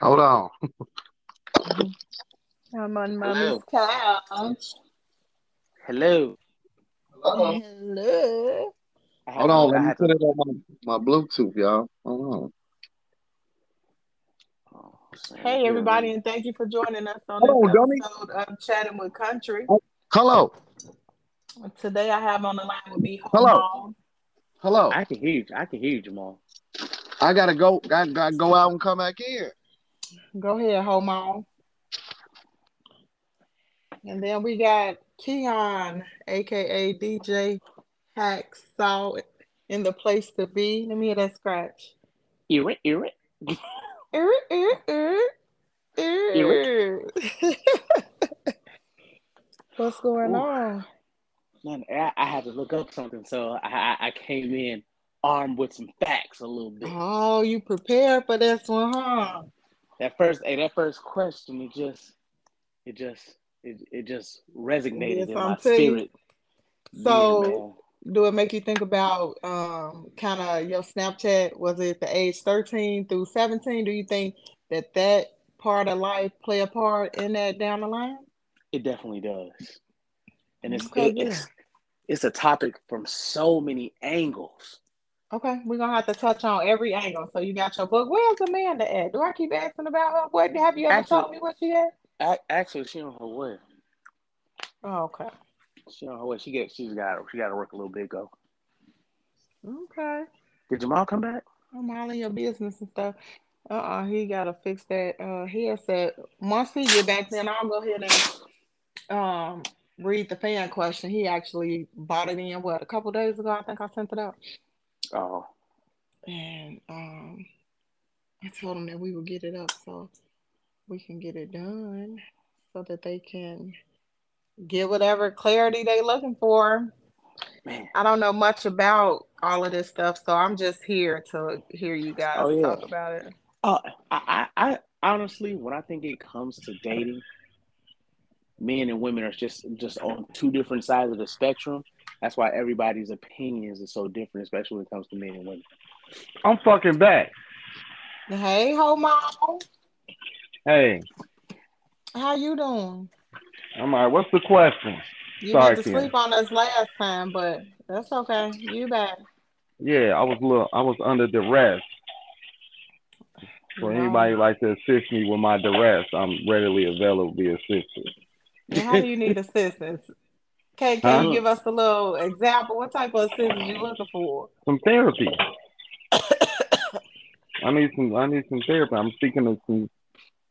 Hold on. I'm on mommy's couch. Hello. Hello. Hello. Hold on. Let me put it on my, my Bluetooth, y'all. Hold on. oh, Hey everybody, and thank you for joining us on Hello, this dummy. episode of Chatting with Country. Oh, hello. Today I have on the line with me Hello. Hello. I can hear you. I can hear you, Jamal. I gotta go. Got gotta go out and come back in. Go ahead, Home. And then we got Keon, aka DJ Hacksaw, in the place to be. Let me hear that scratch. Hear it, hear it. Er, er, er, er. What's going Ooh. on? Man, I, I had to look up something, so I, I, I came in armed with some facts a little bit. Oh, you prepared for this one, huh? That first, hey, that first question, it just, it just, it, it just resonated Yes, in I'm my you. spirit. So, do it make you think about um kind of your Snapchat? Was it the age 13 through 17? Do you think that that part of life play a part in that down the line? It definitely does. And it's Okay, it- yeah. it's it's a topic from so many angles. Okay, we're gonna have to touch on every angle. So you got your book. Where's Amanda at? Do I keep asking about her? What have you ever Actually- told me what she at? A- Actually, she on her way. Oh, okay. She on her way. She get she's got she got to work a little bit. Go. Okay. Did Jamal come back? I'm all in your business and stuff. Uh-uh, he gotta fix that uh headset. Once he get back, then I'll go ahead and um read the fan question. He actually bought it in what a couple days ago. I think I sent it out, Oh, and um I told them that we would get it up so we can get it done so that they can get whatever clarity they're looking for. man. I don't know much about all of this stuff, so I'm just here to hear you guys Oh, yeah. talk about it. Oh, I, I, I honestly, when I think it comes to dating, men and women are just just on two different sides of the spectrum. That's why everybody's opinions are so different, especially when it comes to men and women. I'm fucking back. Hey, ho mom. Hey, How you doing? I'm all right. What's the question? You Sorry, went to Ken. sleep on us last time, but that's okay. You back. Yeah, I was a little, I was under duress. For Wow. anybody like to assist me with my duress, I'm readily available to be assisted. How do you need assistance? Okay, can Huh? you give us a little example? What type of assistance you looking for? Some therapy. I need some. I need some therapy. I'm seeking of some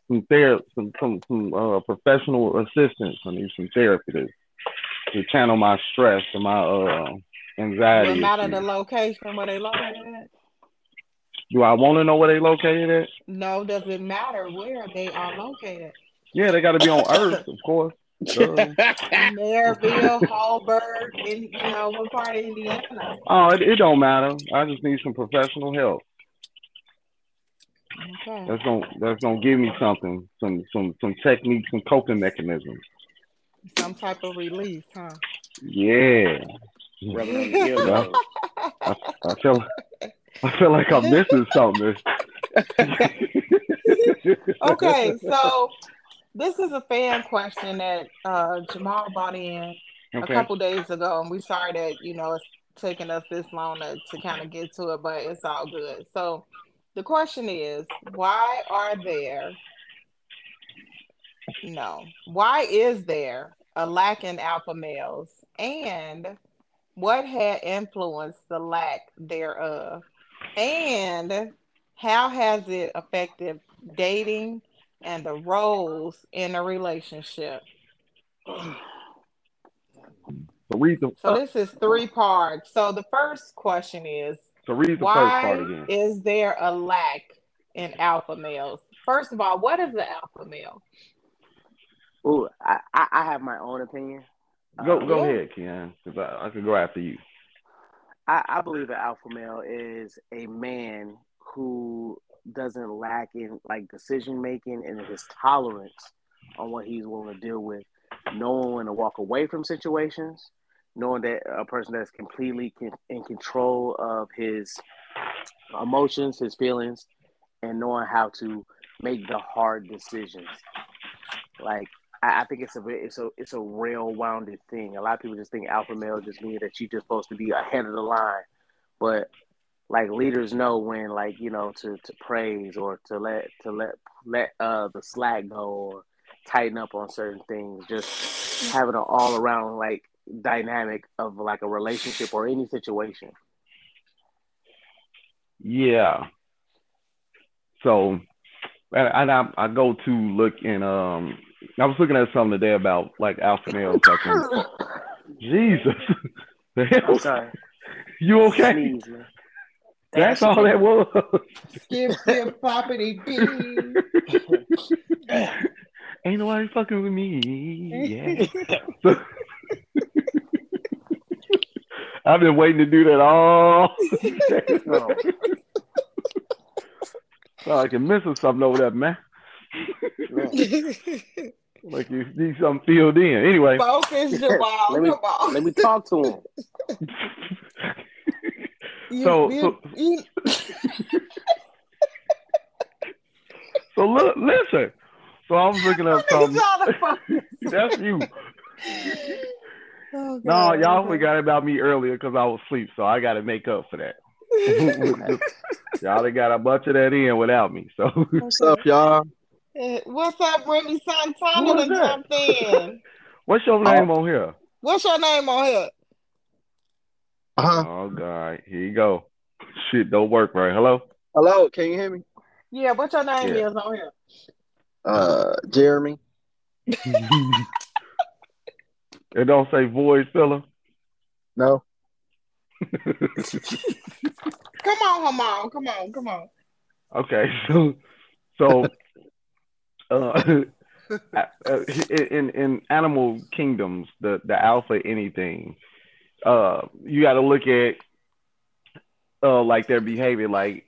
some therapy, some some, some uh, professional assistance. I need some therapy to to channel my stress and my uh Does anxiety. it matter the location where they located at? Do I want to know where they located at? No, does it matter where they are located? Yeah, they got to be on Earth, of course. Duh. Merrillville, Hallberg, in you know, what part of Indiana? Oh, it, it don't matter. I just need some professional help. Okay. That's gonna that's gonna give me something, some some some techniques, some coping mechanisms. Some type of release, huh? Yeah, Rubbing on your. I, I feel I feel like I'm missing something. Okay, so this is a fan question that uh, Jamal brought in a couple days ago, and we sorry that you know it's taking us this long to, to kind of get to it, but it's all good. So the question is, why are there no, why is there a lack in alpha males, and what had influenced the lack thereof, and how has it affected dating and the roles in a relationship? So read the So this is three parts. So the first question is so read the first part why again. is there a lack in alpha males? First of all, what is the alpha male? Ooh, I, I I have my own opinion. Go Uh, go Yeah. ahead, Ken. 'cause I, I could go after you. I, I believe an alpha male is a man who doesn't lack in like decision making and his tolerance on what he's willing to deal with, knowing when to walk away from situations, knowing that a person that's completely in control of his emotions, his feelings, and knowing how to make the hard decisions. Like I, I think it's a it's a it's a real wounded thing. A lot of people just think alpha male just means that you're just supposed to be ahead of the line, but like leaders know when like you know to to praise or to let to let let uh the slack go or tighten up on certain things. Just having an all around like dynamic of like a relationship or any situation. Yeah. So, and, I, I go to look and Um, I was looking at something today about like alpha males. Like, Jesus? I'm sorry. You okay? Sneeze, man. That's all that was. Skip, skip, poppity bean. Ain't nobody fucking with me. Yeah. I've been waiting to do that all. No. Sound like you're something over there, man. Like you need something filled in. Anyway, Focus, Jamal. Let me- Come. Let me talk to him. You- so- you- so- you- so look, listen. So I was looking up something. trying to focus. That's you. Oh, No, y'all forgot about me earlier because I was asleep, so I got to make up for that. y'all got a bunch of that in without me. So What's up, y'all? Eh, What's up, Remy Santana? Who is Done that? what's your name on here? What's your name on here? Uh-huh. Oh God, here you go. Shit don't work right. Hello. Hello, can you hear me? Yeah, what your name Yeah. is on here? Uh, Jeremy. It don't say void filler. No. Come on, come on, come on, come on. Okay, so so uh, uh, in in animal kingdoms, the the alpha anything, uh, you got to look at uh like their behavior. Like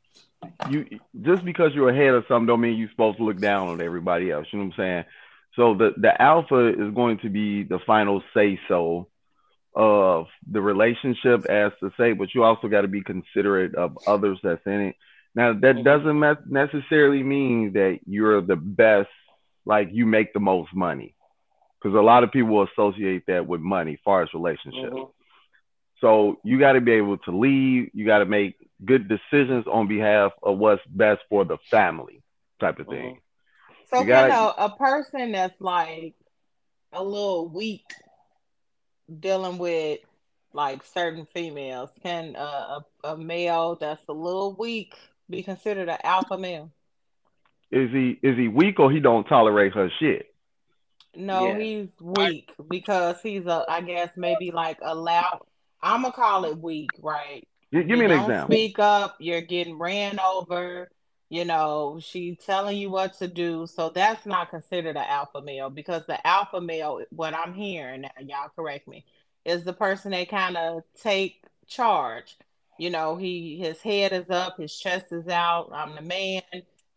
you just because you're ahead of something don't mean you're supposed to look down on everybody else. You know what I'm saying? So the the alpha is going to be the final say so of the relationship as to say, but you also got to be considerate of others that's in it. Now that doesn't necessarily mean that you're the best, like you make the most money, because a lot of people associate that with money, far as relationships. Mhm. So you got to be able to lead. You got to make good decisions on behalf of what's best for the family, type of thing. So, You gotta- you know, a person that's like a little weak dealing with like certain females, can uh, a, a male that's a little weak be considered an alpha male? Is he is he weak or he don't tolerate her shit? No, Yeah. he's weak because he's a, I guess maybe like a loud. I'm gonna call it weak, right? Gi- Give me You an don't example. Speak up. You're getting ran over. You know, she's telling you what to do. So that's not considered an alpha male because the alpha male, what I'm hearing, now, y'all correct me, is the person that kind of take charge. You know, he his head is up, his chest is out. I'm the man.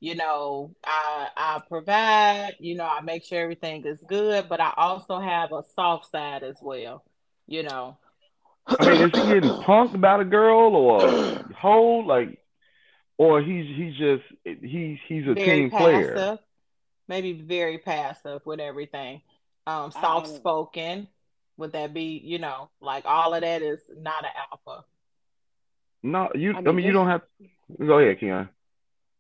You know, I I provide. You know, I make sure everything is good, but I also have a soft side as well. You know. I mean, is he getting punked about a girl or a hoe? like, or he's he's just he's he's a very team player. maybe very passive with everything. Um, soft spoken. Would that be, you know, like all of that is not an alpha? No, you. I I mean, mean, you don't have. To go ahead, Keon.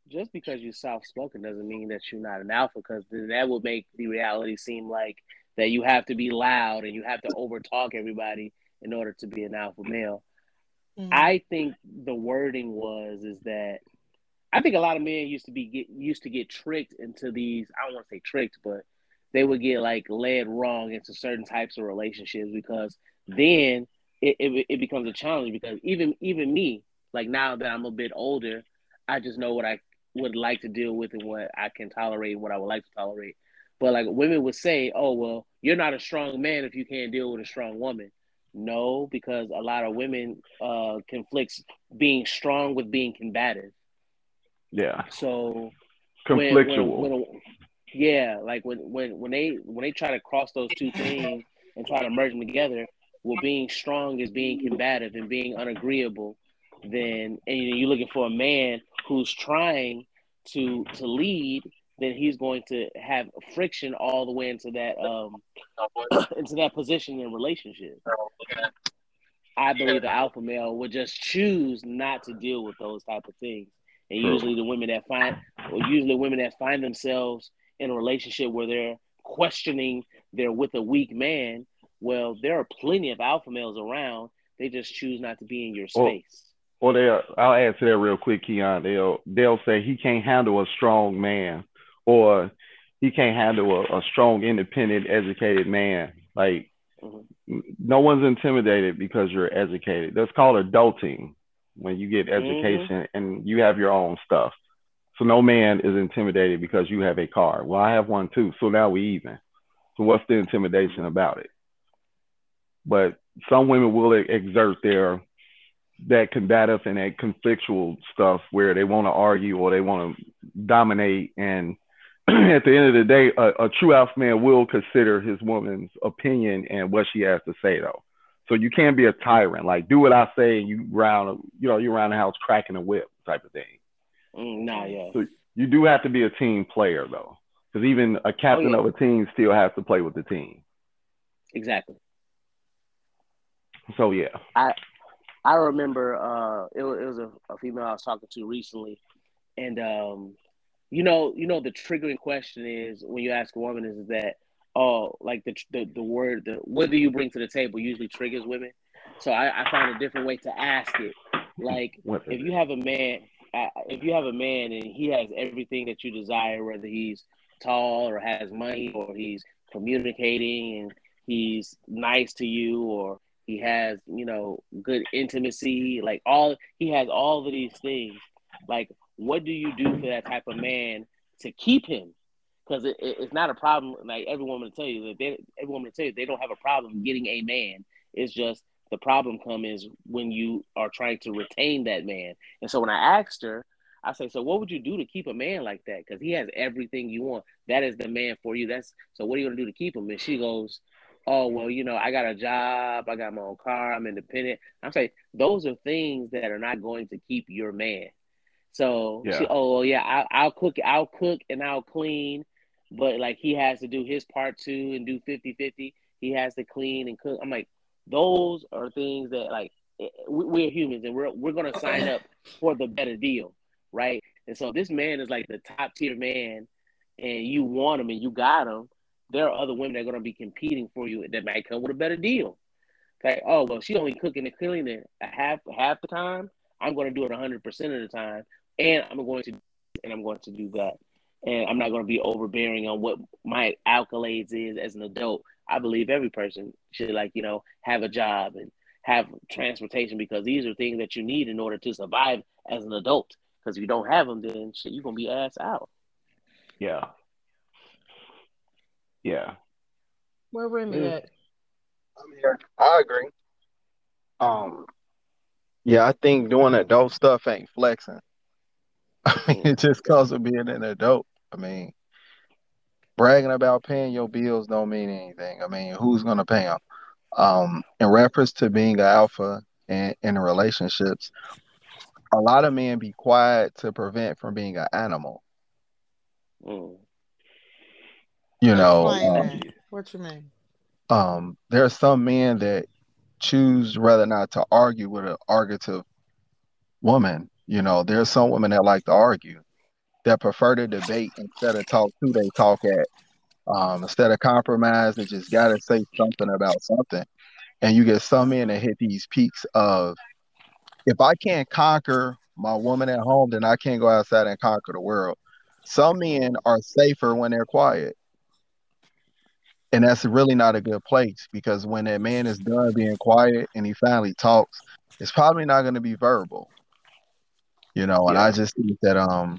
Just because you're soft spoken doesn't mean that you're not an alpha, because then that would make the reality seem like that you have to be loud and you have to overtalk everybody in order to be an alpha male. Mhm. I think the wording was is that I think a lot of men used to be get used to get tricked into these. I don't want to say tricked, but they would get like led wrong into certain types of relationships because then it, it, it becomes a challenge because even even me like now that I'm a bit older, I just know what I would like to deal with and what I can tolerate and what I would like to tolerate. But like women would say, "Oh well, you're not a strong man if you can't deal with a strong woman." No, because a lot of women uh, conflicts being strong with being combative. Yeah, So when- when- conflictual. when a- yeah, like when when when they when they try to cross those two things and try to merge them together, well, being strong is being combative and being unagreeable. Then and you're looking for a man who's trying to to lead, then he's going to have friction all the way into that um into that position in relationship. I believe the alpha male would just choose not to deal with those type of things. And usually the women that find or usually women that find themselves in a relationship where they're questioning they're with a weak man, well, there are plenty of alpha males around. They just choose not to be in your Well, space. Or they'll, I'll add to that real quick, Keon. They'll they'll say he can't handle a strong man, or he can't handle a, a strong, independent, educated man. Like Mhm. no one's intimidated because you're educated. That's called adulting when you get education and you have your own stuff. So no man is intimidated because you have a car. Well, I have one too. So now we even. So what's the intimidation about it? But some women will exert their that combative and that conflictual stuff where they want to argue or they want to dominate. And at the end of the day, a, a true alpha man will consider his woman's opinion and what she has to say, though. So you can't be a tyrant. Like do what I say, and you round, you know, you around the house cracking a whip type of thing. Mm, nah, yeah. So you do have to be a team player, though, because even a captain yeah. of a team still has to play with the team. Exactly. So yeah, I I remember uh, it was, it was a, a female I was talking to recently, and um, you know, you know, the triggering question is when you ask a woman is that oh, like the the, the word the what do you bring to the table usually triggers women. So I, I found a different way to ask it. Like if you have a man, if you have a man and he has everything that you desire, whether he's tall or has money or he's communicating and he's nice to you or he has you know good intimacy like all he has all of these things like what do you do for that type of man to keep him? Because it, it- it's not a problem like every woman will tell you that they, every woman will tell you they don't have a problem getting a man. It's just the problem come is when you are trying to retain that man. And so when i asked her i say so what would you do to keep a man like that? Because he has everything you want. That is the man for you. That's so what are you to do to keep him? And she goes oh well you know i got a job. I got my own car. I'm independent. I'm saying those are things that are not going to keep your man so Yeah. she oh well, yeah I, i'll cook i'll cook and i'll clean but like he has to do his part too and do 50 50 he has to clean and cook i'm like those are things that like eh, we- we're humans and we're, we're going to sign up for the better deal right and so this man is like the top tier man and you want him and you got him there are other women that are going to be competing for you that might come with a better deal. Okay. Oh well, she only cooking and cleaning a half half the time. I'm going to do it 100 percent of the time, and I'm going to and I'm going to do that, and I'm not going to be overbearing on what my accolades is as an adult. I believe every person should like you know have a job and have transportation because these are things that you need in order to survive as an adult. Because if you don't have them, then shit, you're gonna be ass out. yeah, yeah. Where Remy Mm. at? I'm here. I agree. Um, yeah, I think doing adult stuff ain't flexing. I mean, it just cause of being an adult. I mean, bragging about paying your bills don't mean anything. I mean, who's gonna pay them? Um, in reference to being an alpha in in relationships, a lot of men be quiet to prevent from being an animal. Mm. You know, Explain um, that. What you mean? um, there are some men that choose rather not to argue with an argumentative woman. You know, there are some women that like to argue, that prefer to debate instead of talk who they talk at. Um, instead of compromise, they just gotta say something about something. And you get some men that hit these peaks of if I can't conquer my woman at home, then I can't go outside and conquer the world. Some men are safer when they're quiet. And that's really not a good place because when that man is done being quiet and he finally talks, it's probably not going to be verbal. You know, and I just think that um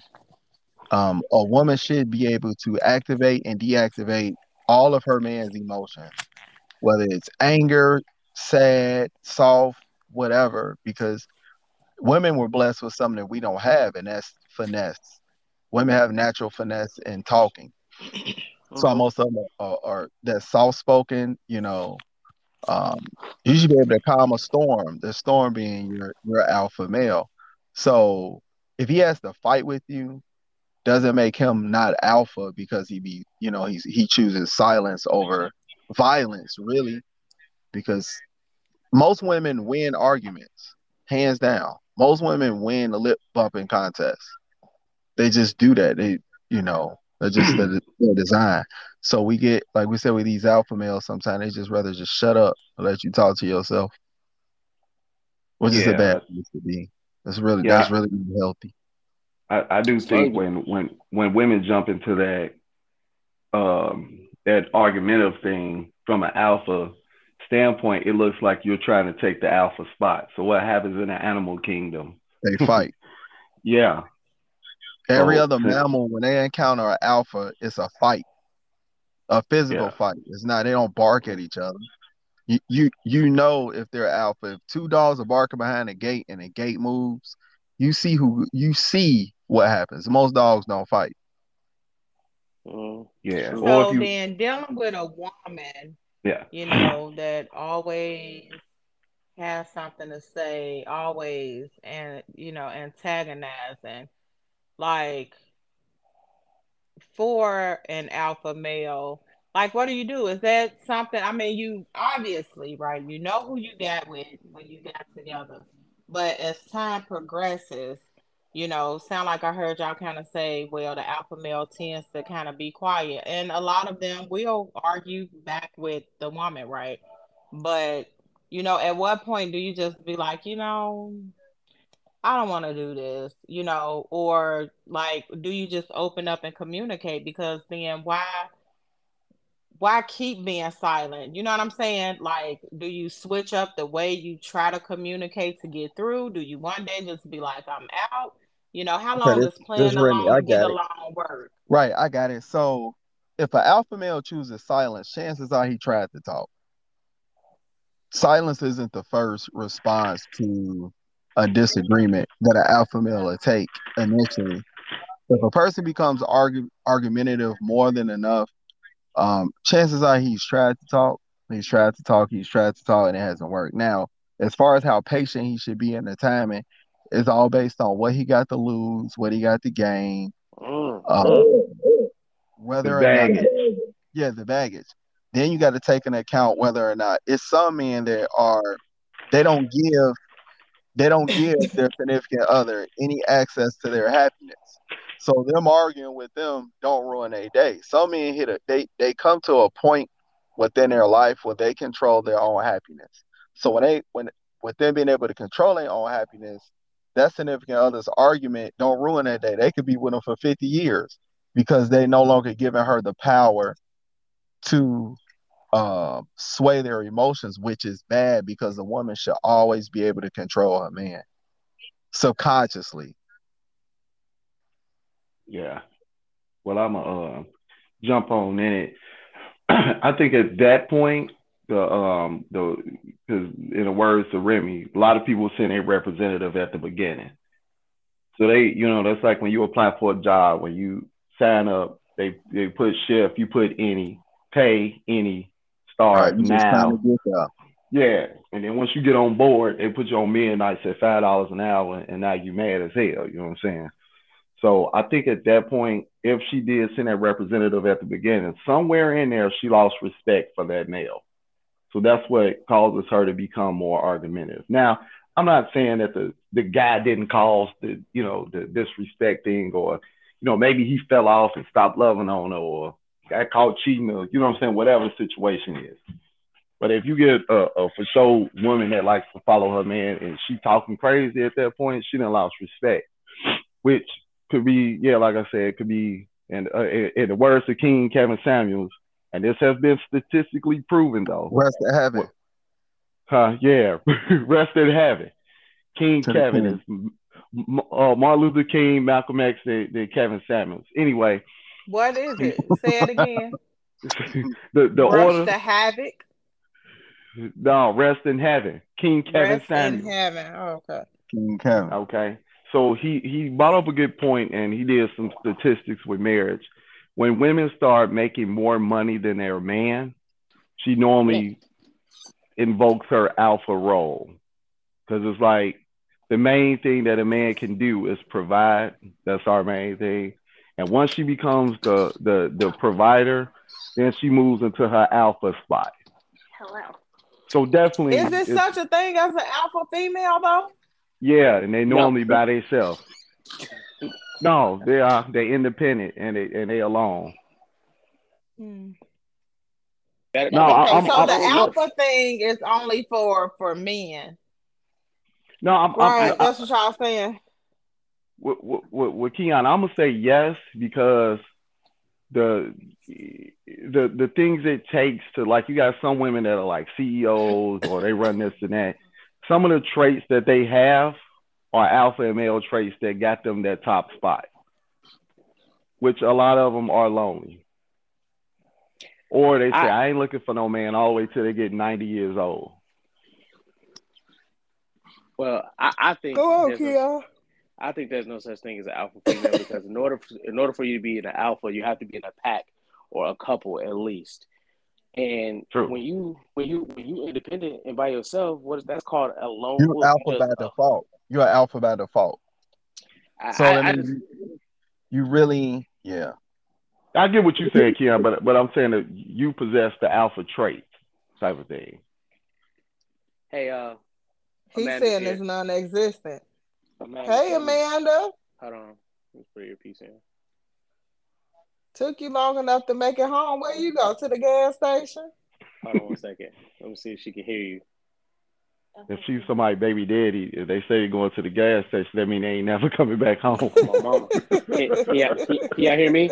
um a woman should be able to activate and deactivate all of her man's emotions, whether it's anger, sad, soft, whatever, because women were blessed with something that we don't have, and that's finesse. Women have natural finesse in talking. So Mhm. most of them are, are that soft spoken, you know. Um, you should be able to calm a storm. The storm being your your alpha male. So if he has to fight with you, doesn't make him not alpha because he be, you know, he's he chooses silence over violence, really, because most women win arguments, hands down. Most women win a lip bumping contest. They just do that. They, you know, they're just the, the design. So we get, like we said, with these alpha males, sometimes they just rather just shut up and let you talk to yourself, which is a bad place to be. That's really Yeah. that's really healthy. I, I do think when when when women jump into that um that argumentative thing from an alpha standpoint, it looks like you're trying to take the alpha spot. So what happens in the animal kingdom? They fight. Yeah, Every Oh, other so- mammal, when they encounter an alpha, it's a fight, a physical Yeah. fight. It's not. They don't bark at each other. You you you know if they're alpha. If two dogs are barking behind a gate and the gate moves, you see who you see what happens. Most dogs don't fight. Mm. yeah. So Or if you then dealing with a woman, yeah. you know, that always has something to say, always and you know, antagonizing. Like for an alpha male, like what do you do? Is that something I mean you obviously, right? You know who you got with when you got together. But as time progresses, you know, sound like I heard y'all kind of say, well, the alpha male tends to kind of be quiet. And a lot of them will argue back with the woman, right? But, you know, at what point do you just be like, you know, I don't want to do this, you know, or like, do you just open up and communicate? Because then why why keep being silent? You know what I'm saying? Like, do you switch up the way you try to communicate to get through? Do you one day just be like, I'm out? You know, how Okay, long this- does playing along I get it. along work? Right, I got it. So if an alpha male chooses silence, chances are he tried to talk. Silence isn't the first response to a disagreement that an alpha male will take initially. If a person becomes argu- argumentative more than enough, um, chances are he's tried to talk. He's tried to talk. He's tried to talk, and it hasn't worked. Now, as far as how patient he should be in the timing, it's all based on what he got to lose, what he got to gain, Mm. uh, whether or not yeah, the baggage. Then you got to take into account whether or not it's some men that are they don't give they don't give their significant other any access to their happiness. So them arguing with them don't ruin their day. Some men hit a they they come to a point within their life where they control their own happiness. So when they when with them being able to control their own happiness, that significant other's argument don't ruin their day. They could be with them for 50 years because they no longer giving her the power to um, sway their emotions, which is bad because a woman should always be able to control her man subconsciously. Yeah. Well, I'm gonna uh, jump on in it. I think at that point, the um the because in the words of Remy, a lot of people send a representative at the beginning. So they, you know, that's like when you apply for a job, when you sign up, they they put shift, you put any, pay any, start just now. trying to get there. Yeah, and then once you get on board, they put you on midnight at five dollars an hour, and now you mad as hell. You know what I'm saying? So I think at that point, if she did send that representative at the beginning, somewhere in there she lost respect for that male. So that's what causes her to become more argumentative. Now, I'm not saying that the the guy didn't cause the you know the disrespect thing, or you know maybe he fell off and stopped loving on her, or got caught cheating, or you know what I'm saying, whatever the situation is. But if you get a, a for sure woman that likes to follow her man and she talking crazy at that point, she done lost respect, which could be, yeah, like I said, could be, and uh, in, the words of King Kevin Samuels, and this has been statistically proven though. Rest in heaven. Huh, yeah, rest in heaven. King To Kevin is uh, Martin Luther King, Malcolm X, and Kevin Samuels. Anyway, What is it? Say it again. the the Rush order, to havoc. no, rest in heaven. King Kevin Rest in heaven. Oh, okay. King Kevin. Okay. So he he brought up a good point and he did some statistics with marriage. When women start making more money than their man, she normally invokes her alpha role. Cause it's like the main thing that a man can do is provide. That's our main thing. And once she becomes the the the provider, then she moves into her alpha spot. Hello. So definitely, Is there such a thing as an alpha female though? yeah, and they normally by themselves. No, they are they independent and they and they alone. Hmm. That- No, Okay, I- I'm- so I'm- the I'm- alpha thing is only for for men, No, I'm, right? I'm, That's what y'all saying. With, with, with Keon, I'm gonna say yes because the the the things it takes to like you got some women that are like CEOs or they run this and that. Some of the traits that they have are alpha and male traits that got them that top spot, which a lot of them are lonely. Or they say, I- I, ain't looking for no man all the way till they get 90 years old. Well, I, I think Go on, there's no- Kia. I think there's no such thing as an alpha female because in order for, in order for you to be an alpha, you have to be in a pack or a couple at least. And True. when you when you when you independent and by yourself, what is that's called a lone You're wolf. alpha by default. You're alpha by default. I, So I, that I means just, you, you really, yeah. I get what you said, Keon, but but I'm saying that you possess the alpha trait type of thing. hey, uh, He's Amanda's saying here. it's non-existent. Amanda, Hey, Amanda, Hold on, let's put your piece in. took you long enough to make it home. Where you go to the gas station? Hold on one second. Let me see if she can hear you. If she's somebody baby daddy, if they say they're going to the gas station, that mean they ain't never coming back home. My mama. Can, can, y'all, can, can y'all hear me?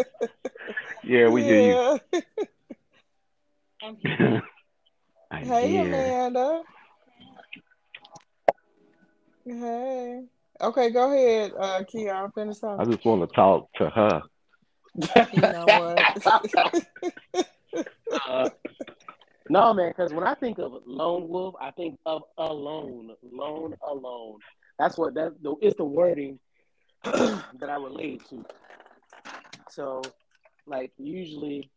yeah, we hear Yeah. you. Hey, yeah. Amanda. Hey. Okay, go ahead, uh, Keon. Finish up. I just want to talk to her. You know what? Uh, no, man, because when I think of lone wolf, I think of alone, lone, alone. That's what that the, it's the wording that I relate to. So, like usually,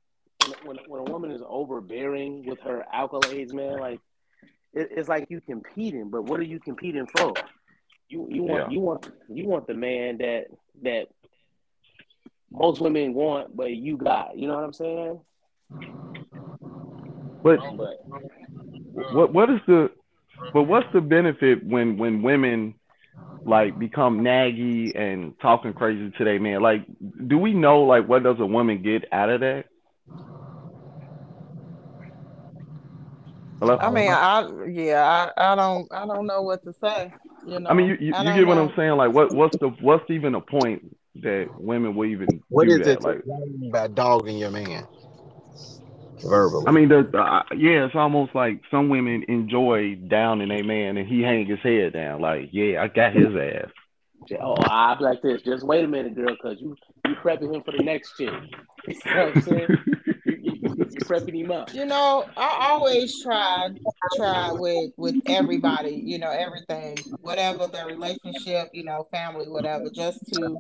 when when a woman is overbearing with her accolades, man, like it, it's like you competing. But what are you competing for? You you want Yeah. you want you want the man that that most women want, but you got. You know what I'm saying? But But what what is the but what's the benefit when when women like become naggy and talking crazy to their man? Like, do we know like what does a woman get out of that? Hello. I mean, I yeah, I, I don't I don't know what to say. You know. I mean, you, you, you don't get what. I'm saying? Like, what what's the what's even the point that women will even What do is that? it Like, by dogging your man? Verbally. I mean, the, the, uh, yeah, it's almost like some women enjoy downing a man and he hang his head down. Like, yeah, I got his ass. Oh, I be like this. Just wait a minute, girl, because you you prepping him for the next chick. You know what I'm saying? Prepping him up. You know, I always try try with with everybody, you know, everything, whatever the relationship, you know, family, whatever, just to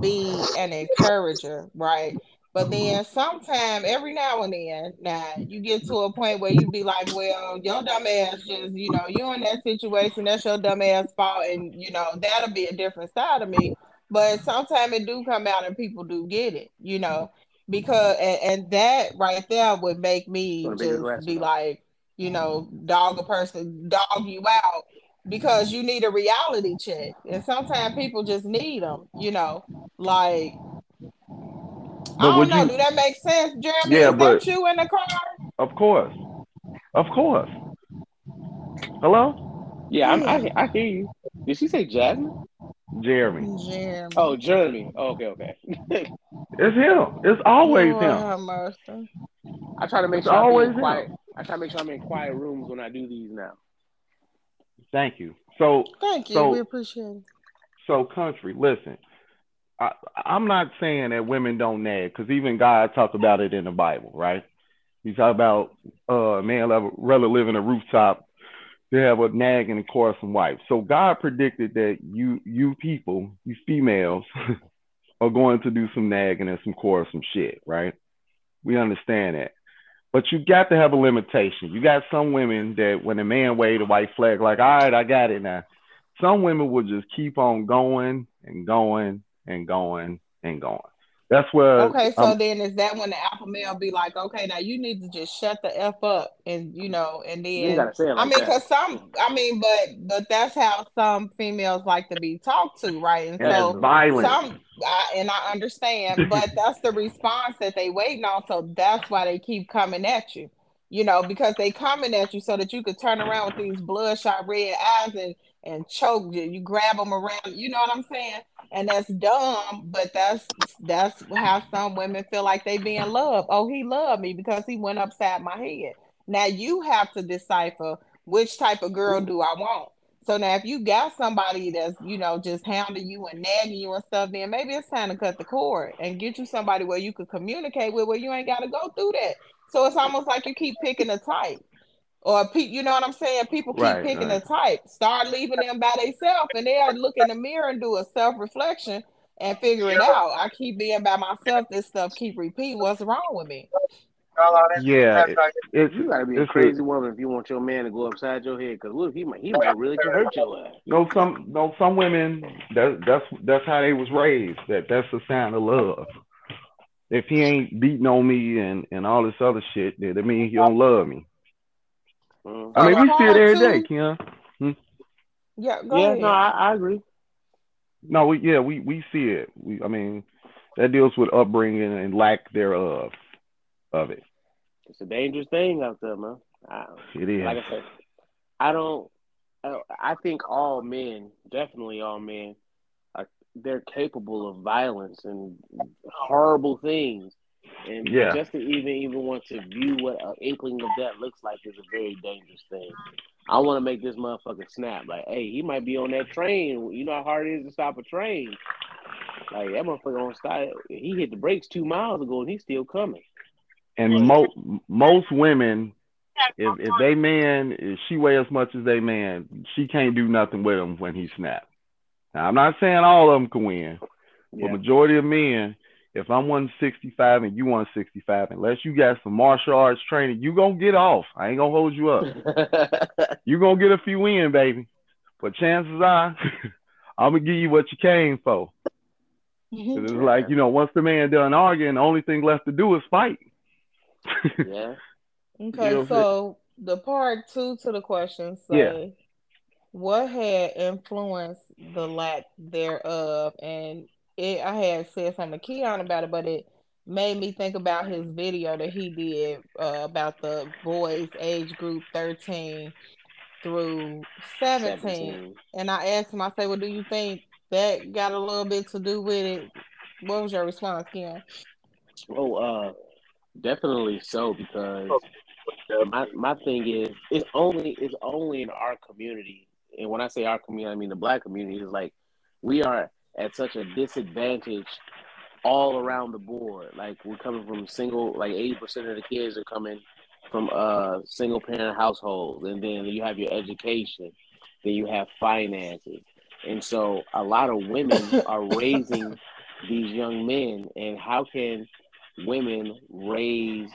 be an encourager, right? But then sometime every now and then, now you get to a point where you be like, Well, your dumb ass just, you know, you in that situation, that's your dumb ass fault, and you know, that'll be a different side of me. But sometimes it do come out and people do get it, you know because and, and that right there would make me Gonna be just be like, you mm-hmm. know, dog a person, dog you out because you need a reality check, and sometimes people just need them, you know, like. I don't know. you- Do that make sense, Jeremy? Yeah, Is but- that you in the car? Of course, of course. Hello, Yeah, I'm, I I hear you. Did she say Jasmine? Jeremy. Jeremy. Oh, Jeremy. Oh, okay, okay. It's him. It's always Lord him. I try to make It's sure I'm always in him. I try to make sure I'm in quiet rooms when I do these now. Thank you. So, Thank you. So- we appreciate it. so country. Listen, I, I'm not saying that women don't nag because even God talked about it in the Bible, right? He talked about uh, a man rather- rather live in a rooftop to have a nag and a quarrelsome wife. So God predicted that you you people, you females, are going to do some nagging and some quarrelsome shit, right? We understand that. But you got to have a limitation. You got some women that when a man wave a white flag, like, all right, I got it now. Some women will just keep on going and going and going and going. That's where. Okay, so um, then is that when the alpha male be like, okay, now you need to just shut the f up, and you know, and You then gotta say it I mean, that. cause some, I mean, but but that's how some females like to be talked to, right? And and so violent. some, I, and I understand, but that's the response that they waiting on. So that's why they keep coming at you, you know, because they coming at you so that you could turn around with these bloodshot red eyes and and choke you. You grab them around, you know what I'm saying? And that's dumb, but that's that's how some women feel like they being loved. Oh, he loved me because he went upside my head. Now you have to decipher which type of girl do I want. So now if you got somebody that's, you know, just hounding you and nagging you and stuff, then maybe it's time to cut the cord and get you somebody where you could communicate with where you ain't gotta go through that. So it's almost like you keep picking a type. Or pe- you know what I'm saying? People keep Right, picking right. a type. Start leaving them by themselves and they'll look in the mirror and do a self-reflection and figure it out. I keep being by myself, this stuff keep repeating. What's wrong with me? Yeah, it- it's You gotta be a it's crazy woman if you want your man to go upside your head. Cause look, he might he might really hurt your ass. no some no some women that that's that's how they was raised. That that's a sign of love. If he ain't beating on me and and all this other shit, then that means he don't love me. Mm. I mean, we see it every too- day, Ken. Yeah, go Yeah, ahead. no, I, I agree. No, we yeah we we see it. We I mean that deals with upbringing and lack thereof of it. It's a dangerous thing out there, man. I, It is. like I said, I don't. I, I think all men, definitely all men, are they're capable of violence and horrible things. And Yeah. just to even even want to view what an inkling of that looks like is a very dangerous thing. I want to make this motherfucker snap. Like, hey, he might be on that train. You know how hard it is to stop a train. Like that motherfucker on stop. He hit the brakes two miles ago and he's still coming. And mo- most women, if if they man, if she weigh as much as they man, she can't do nothing with him when he snaps. Now I'm not saying all of them can win, Yeah. but majority of men, if I'm 165 and you 165, unless you got some martial arts training, you gonna get off. I ain't gonna hold you up. You gonna get a few in, baby. But chances are, I'm gonna give you what you came for. 'Cause it's like you know, once the man done arguing, the only thing left to do is fight. yeah. Okay, You know, so the part two to the question say, Yeah. what had influenced the lack thereof? And it, I had said something to Keon about it, but it made me think about his video that he did uh, about the boys age group 13 through 17. 17. And I asked him, I said, well, do you think that got a little bit to do with it? What was your response, Keon? Oh, uh, definitely so because my my thing is it's only it's only in our community, and when I say our community, I mean the black community is like we are at such a disadvantage all around the board. Like we're coming from single, like eighty percent of the kids are coming from uh single parent households, and then you have your education, then you have finances, and so a lot of women are raising these young men, and how can women raise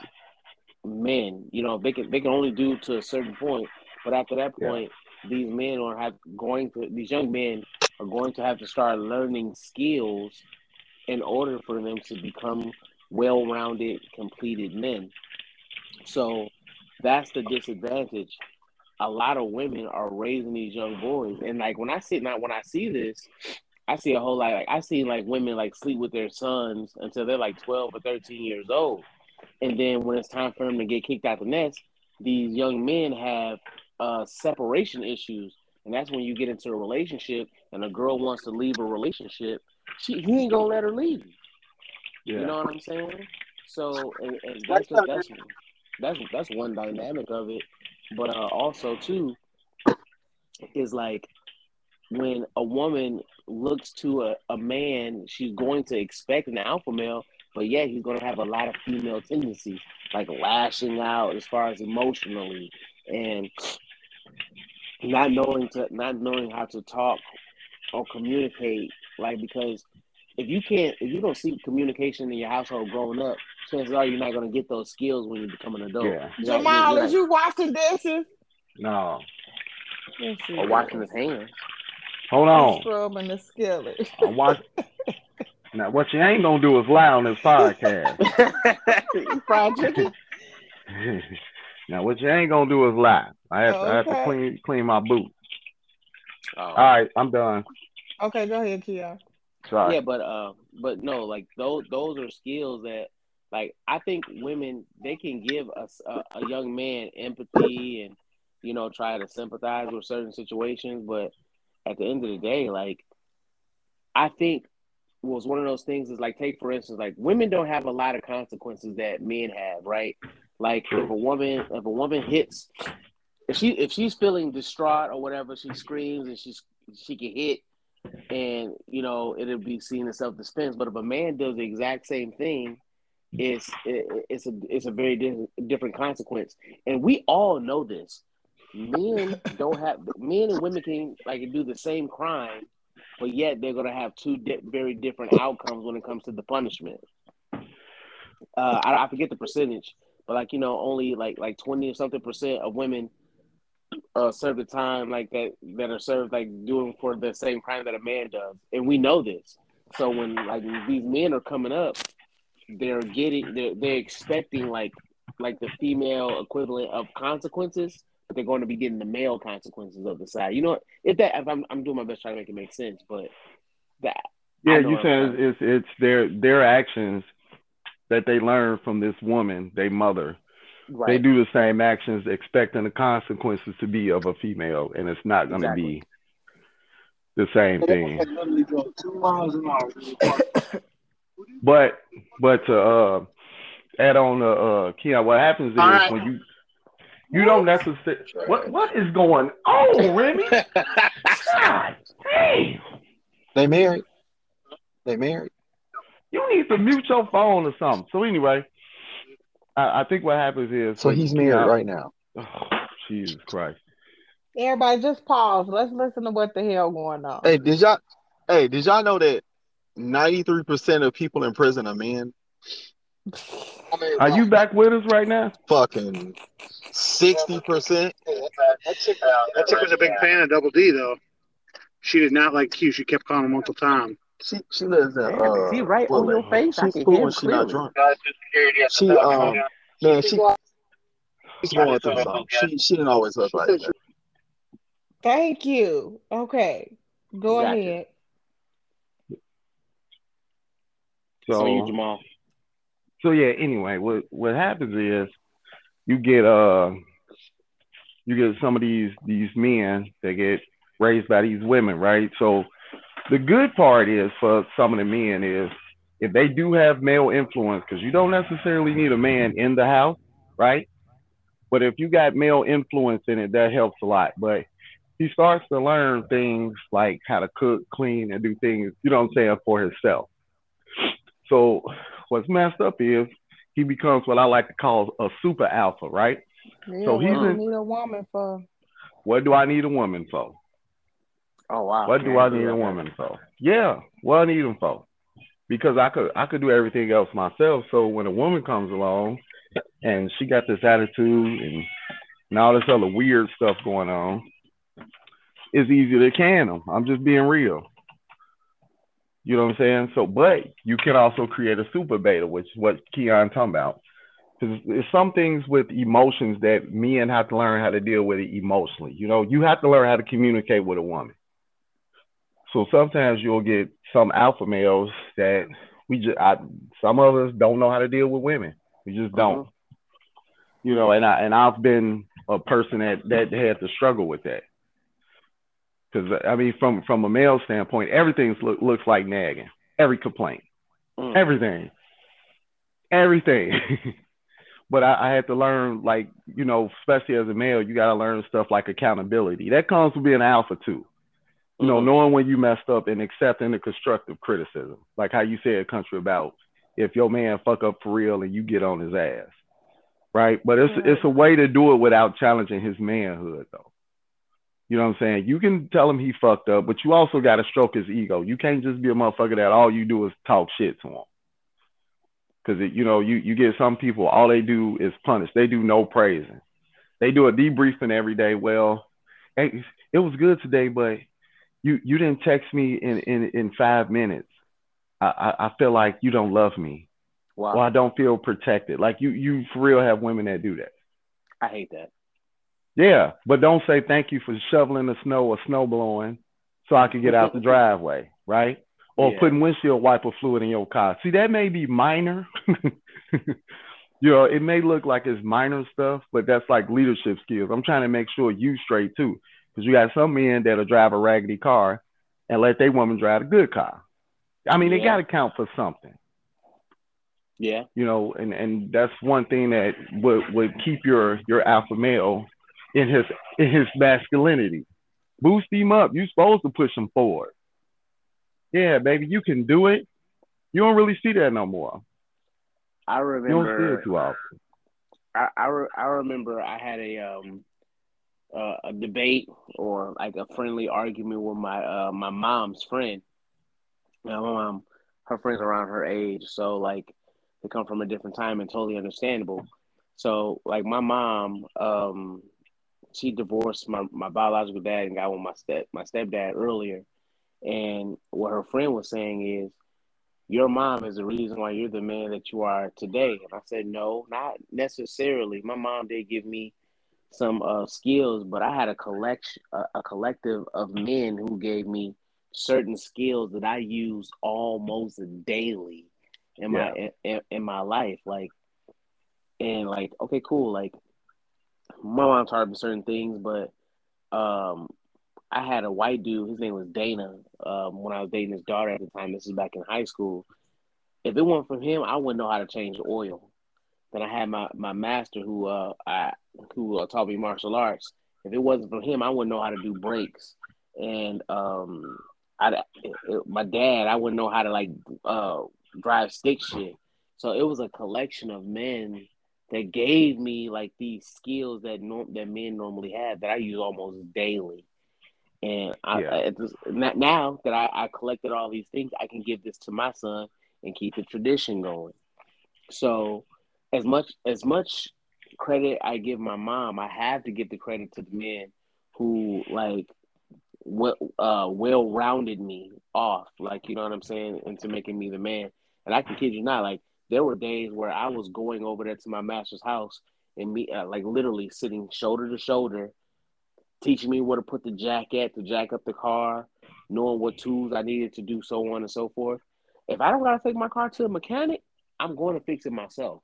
men? You know, they can they can only do to a certain point, but after that Yeah. point, these men are have going to these young men are going to have to start learning skills in order for them to become well-rounded, completed men. So that's the disadvantage. A lot of women are raising these young boys, and like when I sit now, when I see this, I see a whole lot. Like I see like women like sleep with their sons until they're like twelve or thirteen years old, and then when it's time for them to get kicked out the nest, these young men have uh, separation issues, and that's when you get into a relationship, and a girl wants to leave a relationship, she he ain't gonna let her leave. Yeah. You know what I'm saying? So, and, and that's just, that's that's that's one dynamic of it, but uh, also too is like when a woman looks to a, a man, she's going to expect an alpha male, but yeah, he's going to have a lot of female tendencies, like lashing out as far as emotionally and not knowing to not knowing how to talk or communicate. Like because if you can't, if you don't see communication in your household growing up, chances are you're not going to get those skills when you become an adult. Yeah. You're not- Jamal, you're is not- you washing dishes? No. Yes, or washing his hands. Hold I'm on. scrubbing the skillet. I'm watching. Now, what you ain't gonna do is lie on this podcast. you fried chicken? now, what you ain't gonna do is lie. I have, to, I have to clean clean my boot. Oh. All right, I'm done. Okay, go ahead, Kia. Sorry. Yeah, but uh, but no, like those those are skills that, like, I think women they can give us a, a young man empathy and you know try to sympathize with certain situations, but at the end of the day, like, I think was one of those things is like take for instance, like women don't have a lot of consequences that men have, right? Like if a woman if a woman hits if she if she's feeling distraught or whatever, she screams and she's she can hit and you know it'll be seen as self defense. But if a man does the exact same thing, it's it, it's a it's a very di- different consequence, and we all know this. Men don't have men and women can like do the same crime, but yet they're gonna have two di- very different outcomes when it comes to the punishment. Uh, I, I forget the percentage, but like you know, only like like twenty or something percent of women uh, serve the time like that that are served like doing for the same crime that a man does, and we know this. So when like these men are coming up, they're getting they're they're expecting like like the female equivalent of consequences, but they're going to be getting the male consequences of the side. You know, if that if I'm I'm doing my best trying to make it make sense, but that Yeah, you it's, it's it's their their actions that they learn from this woman, their mother. Right. They do the same actions, expecting the consequences to be of a female, and it's not going to Exactly. be the same thing. two miles an hour. But but to uh, add on to uh, Keon, what happens is All right. when you you don't necessarily what what is going on, Remy? God damn. They married. They married. You need to mute your phone or something. So anyway, I, I think what happens is So he's married Keon- right now. Oh, Jesus Christ. Everybody, just pause. Let's listen to what the hell going on. Hey, did y'all? Hey, did y'all know that ninety three percent of people in prison are men? Are you back with us right now? Fucking sixty percent. That chick, that chick was a big fan of Double D, though. She did not like Q. She kept calling him Uncle Tom. She she lives in. Damn, Uh, is he right on your face? She's can cool hear when she's not drunk. She um man she she's going through something. She she didn't always look like that. Thank you. Okay, go Gotcha. ahead. So, you, Jamal. so yeah, anyway, what what happens is you get uh you get some of these these men that get raised by these women, right? So the good part is for some of the men is if they do have male influence, because you don't necessarily need a man in the house, right? But if you got male influence in it, that helps a lot. But he starts to learn things like how to cook, clean, and do things, you know what I'm saying, for himself. So what's messed up is he becomes what I like to call a super alpha, right? Yeah, So what he's in- need a woman for? What do I need a woman for? Oh wow. What do I need a woman for? Yeah, what I need them for? Because I could I could do everything else myself. So when a woman comes along and she got this attitude and and all this other weird stuff going on, it's easy to can them. I'm just being real. You know what I'm saying? So, but you can also create a super beta, which is what Keon talking about. Because there's some things with emotions that men have to learn how to deal with it emotionally. You know, you have to learn how to communicate with a woman. So sometimes you'll get some alpha males that we just, I, some of us don't know how to deal with women. We just don't. You know, and I and I've been a person that that had to struggle with that. Because I mean, from from a male standpoint, everything look, looks like nagging. Every complaint, Mm. everything, everything. but I, I had to learn, like you know, especially as a male, you got to learn stuff like accountability. That comes from being an alpha too. You know, Mhm. knowing when you messed up and accepting the constructive criticism, like how you said, country about if your man fuck up for real and you get on his ass, right? But it's Right. it's a way to do it without challenging his manhood, though. You know what I'm saying? You can tell him he fucked up, but you also got to stroke his ego. You can't just be a motherfucker that all you do is talk shit to him. Because you know, you you get some people, all they do is punish. They do no praising. They do a debriefing every day. Well, hey, it was good today, but you you didn't text me in in in five minutes. I, I, feel like you don't love me, Wow. or I don't feel protected. Like you, you for real have women that do that. I hate that. Yeah, but don't say thank you for shoveling the snow or snow blowing so I could get out the driveway, right? Or Yeah. putting windshield wiper fluid in your car. See, that may be minor. you know, it may look like it's minor stuff, but that's like leadership skills. I'm trying to make sure you straight too, because you got some men that'll drive a raggedy car and let their woman drive a good car. I mean, they got to count for something Yeah. you know, and and that's one thing that would would keep your your alpha male in his in his masculinity. Boost him up. You're supposed to push him forward. Yeah, baby, you can do it. You don't really see that no more. I You don't see remember. it too often. I I, re- I remember I had a um uh, a debate or like a friendly argument with my uh my mom's friend. Now, my mom, her friends around her age, so like they come from a different time and totally understandable. So like my mom, um, she divorced my, my biological dad and got with my step my stepdad earlier. And what her friend was saying is, your mom is the reason why you're the man that you are today. And I said, no, not necessarily. My mom did give me some uh, skills, but I had a collection, a, a collective of men who gave me certain skills that I use almost daily in my in, in my life. Like, and like, okay, cool. Like, my mom taught me certain things, but um, I had a white dude. His name was Dana. Um, when I was dating his daughter at the time, this is back in high school. If it weren't for him, I wouldn't know how to change the oil. Then I had my, my master who uh I who uh, taught me martial arts. If it wasn't for him, I wouldn't know how to do breaks, And um, I it, it- my dad, I wouldn't know how to like uh drive stick shit. So it was a collection of men that gave me like these skills that norm- that men normally have that I use almost daily. And I, Yeah. I this, now that I, I collected all these things, I can give this to my son and keep the tradition going. So, as much as much credit I give my mom, I have to give the credit to the men who like well uh well rounded me off, like you know what I'm saying, into making me the man. And I can kid you not, like there were days where I was going over there to my master's house and me uh, like literally sitting shoulder to shoulder, teaching me where to put the jack at to jack up the car, knowing what tools I needed to do, so on and so forth. If I don't gotta take my car to a mechanic, I'm going to fix it myself.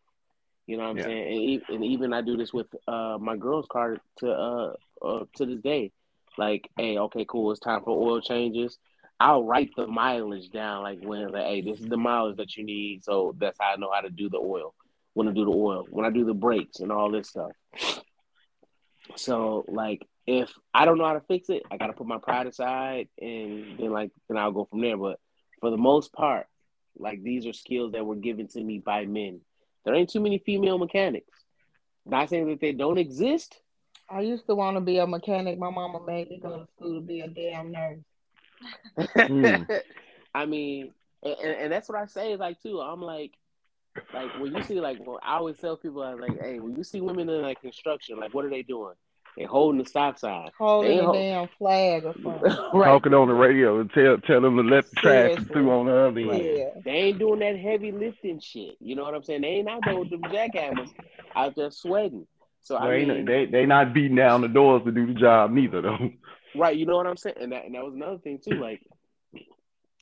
You know what I'm Yeah. saying? And, e- and even I do this with uh, my girl's car to uh, uh to this day. Like, hey, okay, cool. It's time for oil changes. I'll write the mileage down, like when, like, hey, this is the mileage that you need. So that's how I know how to do the oil. When I do the oil, when I do the brakes and all this stuff. So like, if I don't know how to fix it, I gotta put my pride aside, and then like, then I'll go from there. But for the most part, like these are skills that were given to me by men. There ain't too many female mechanics. Not saying that they don't exist. I used to want to be a mechanic. My mama made me go to school to be a damn nurse. Mm. I mean, and, and that's what I say. Like too, I'm like, like when you see like, well, I always tell people, I was like, hey, when you see women in like construction, like, what are they doing? They holding the stop sign. Holding They a hold- damn flag or something. right. Talking on the radio and tell tell them to let the traffic Seriously. through on the other end. They ain't doing that heavy lifting shit. You know what I'm saying? They ain't out there with them jackhammers out there sweating. So I They, mean, ain't- they they not beating down the doors to do the job neither though. Right, you know what I'm saying, and that and that was another thing too. Like,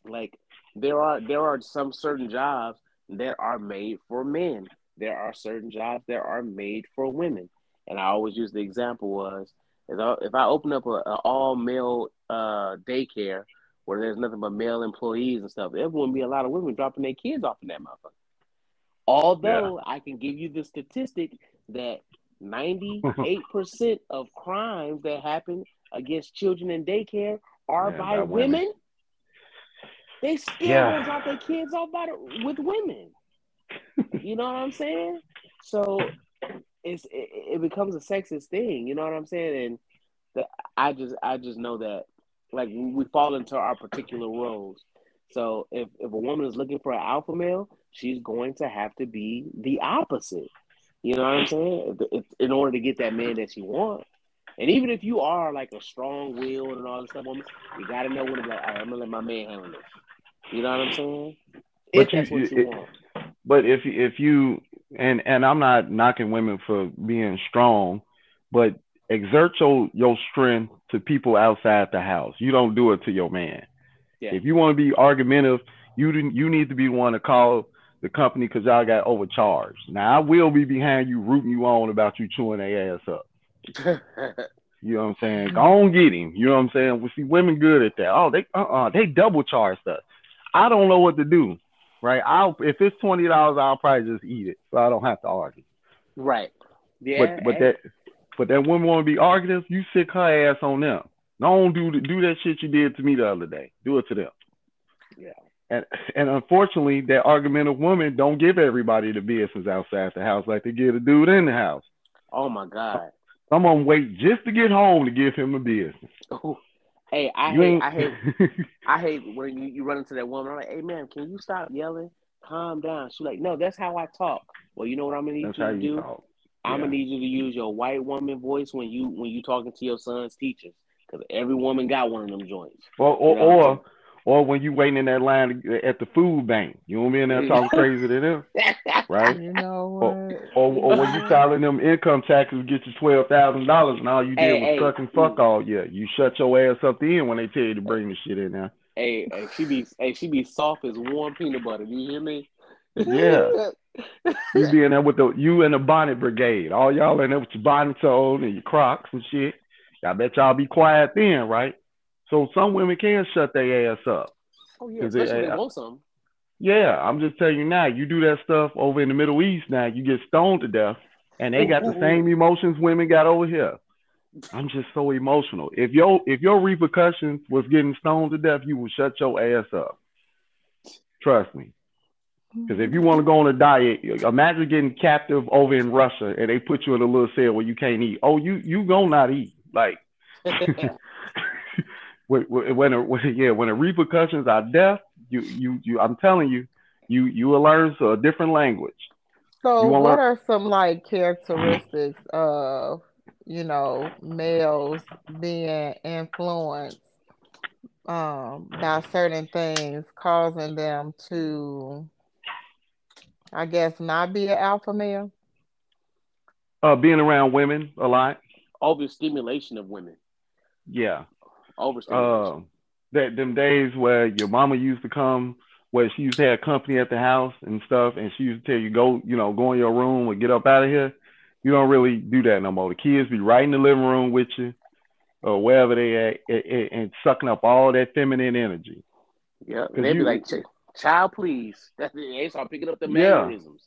like there are there are some certain jobs that are made for men. There are certain jobs that are made for women, and I always use the example was if I, if I open up a, a all male uh, daycare where there's nothing but male employees and stuff, there wouldn't be a lot of women dropping their kids off in that motherfucker. Although I can give you the statistic that 98% of crimes that happen against children in daycare are Yeah, by by women. women. They still Yeah. drop their kids off by the, with women. you know what I'm saying? So it's it, it becomes a sexist thing. You know what I'm saying? And the, I just I just know that like we fall into our particular roles. So if if a woman is looking for an alpha male, she's going to have to be the opposite. You know what I'm saying? If- if- in order to get that man that she wants. And even if you are like a strong willed and all this stuff, woman, you gotta know when to be like, right, I'm gonna let my man handle this. You know what I'm saying? But If what you- you it- want. But if if you and and I'm not knocking women for being strong, but exert your your strength to people outside the house. You don't do it to your man. Yeah. If you want to be argumentative, you didn't- you need to be one to call the company because y'all got overcharged. Now I will be behind you, rooting you on about you chewing their ass up. You know what I'm saying? Go on, get him. You know what I'm saying? We see women good at that. Oh, they uh uh they double charged us. I don't know what to do. Right? I'll if it's twenty dollars, I'll probably just eat it, so I don't have to argue. right. Yeah. But but that but that woman want to be argumentative, you sic her ass on them. Don't do do that shit you did to me the other day. Do it to them. Yeah. And and unfortunately, that argumentative woman don't give everybody the business outside the house like they give a dude in the house. Oh my God. Some of them wait just to get home to give him a business. Hey, I You hate, ain't- I hate, I hate when you, you run into that woman. I'm like, hey man, can you stop yelling? Calm down. She's like, no, that's how I talk. Well, you know what I'm gonna need That's you to you do? talk. I'm Yeah. gonna need you to use your white woman voice when you when you talking to your son's teachers, because every woman got one of them joints. Or or, You know or or when you waiting in that line at the food bank, you won't be in there talking crazy to them, right? You know Or, or, or when you filing them income taxes, to get you twelve thousand dollars, and all you did Hey, was hey, suck and fuck all year. You shut your ass up then when they tell you to bring the shit in there. hey, hey, she be hey, she be soft as warm peanut butter. Do you hear me? Yeah. You be in there with the you and the bonnet brigade. All y'all in there with your bonnets on and your Crocs and shit. I bet y'all be quiet then, right? So some women can shut their ass up. Oh yeah, especially they want some. Yeah, I'm just telling you now. You do that stuff over in the Middle East now, you get stoned to death, and they got the same emotions women got over here. I'm just so emotional. If your if your repercussions was getting stoned to death, you would shut your ass up. Trust me. Because if you want to go on a diet, imagine getting captive over in Russia and they put you in a little cell where you can't eat. Oh, you you gonna not eat like when when when, a, when yeah when the repercussions are death, you you you I'm telling you, you you will learn a different language. So, You what learn- are some like characteristics of you know males being influenced um, by certain things, causing them to, I guess, not be an alpha male? Uh, being around women a lot, All the Overstimulation of women. yeah. Overstimulation. Uh, that them days where your mama used to come, where she used to have company at the house and stuff, and she used to tell you go, you know, go in your room or get up out of here. You don't really do that no more. The kids be right in the living room with you, or wherever they at, and, and- sucking up all that feminine energy. Yeah, they'd be like, "Child, please." That's they start picking up the Yeah. mannerisms.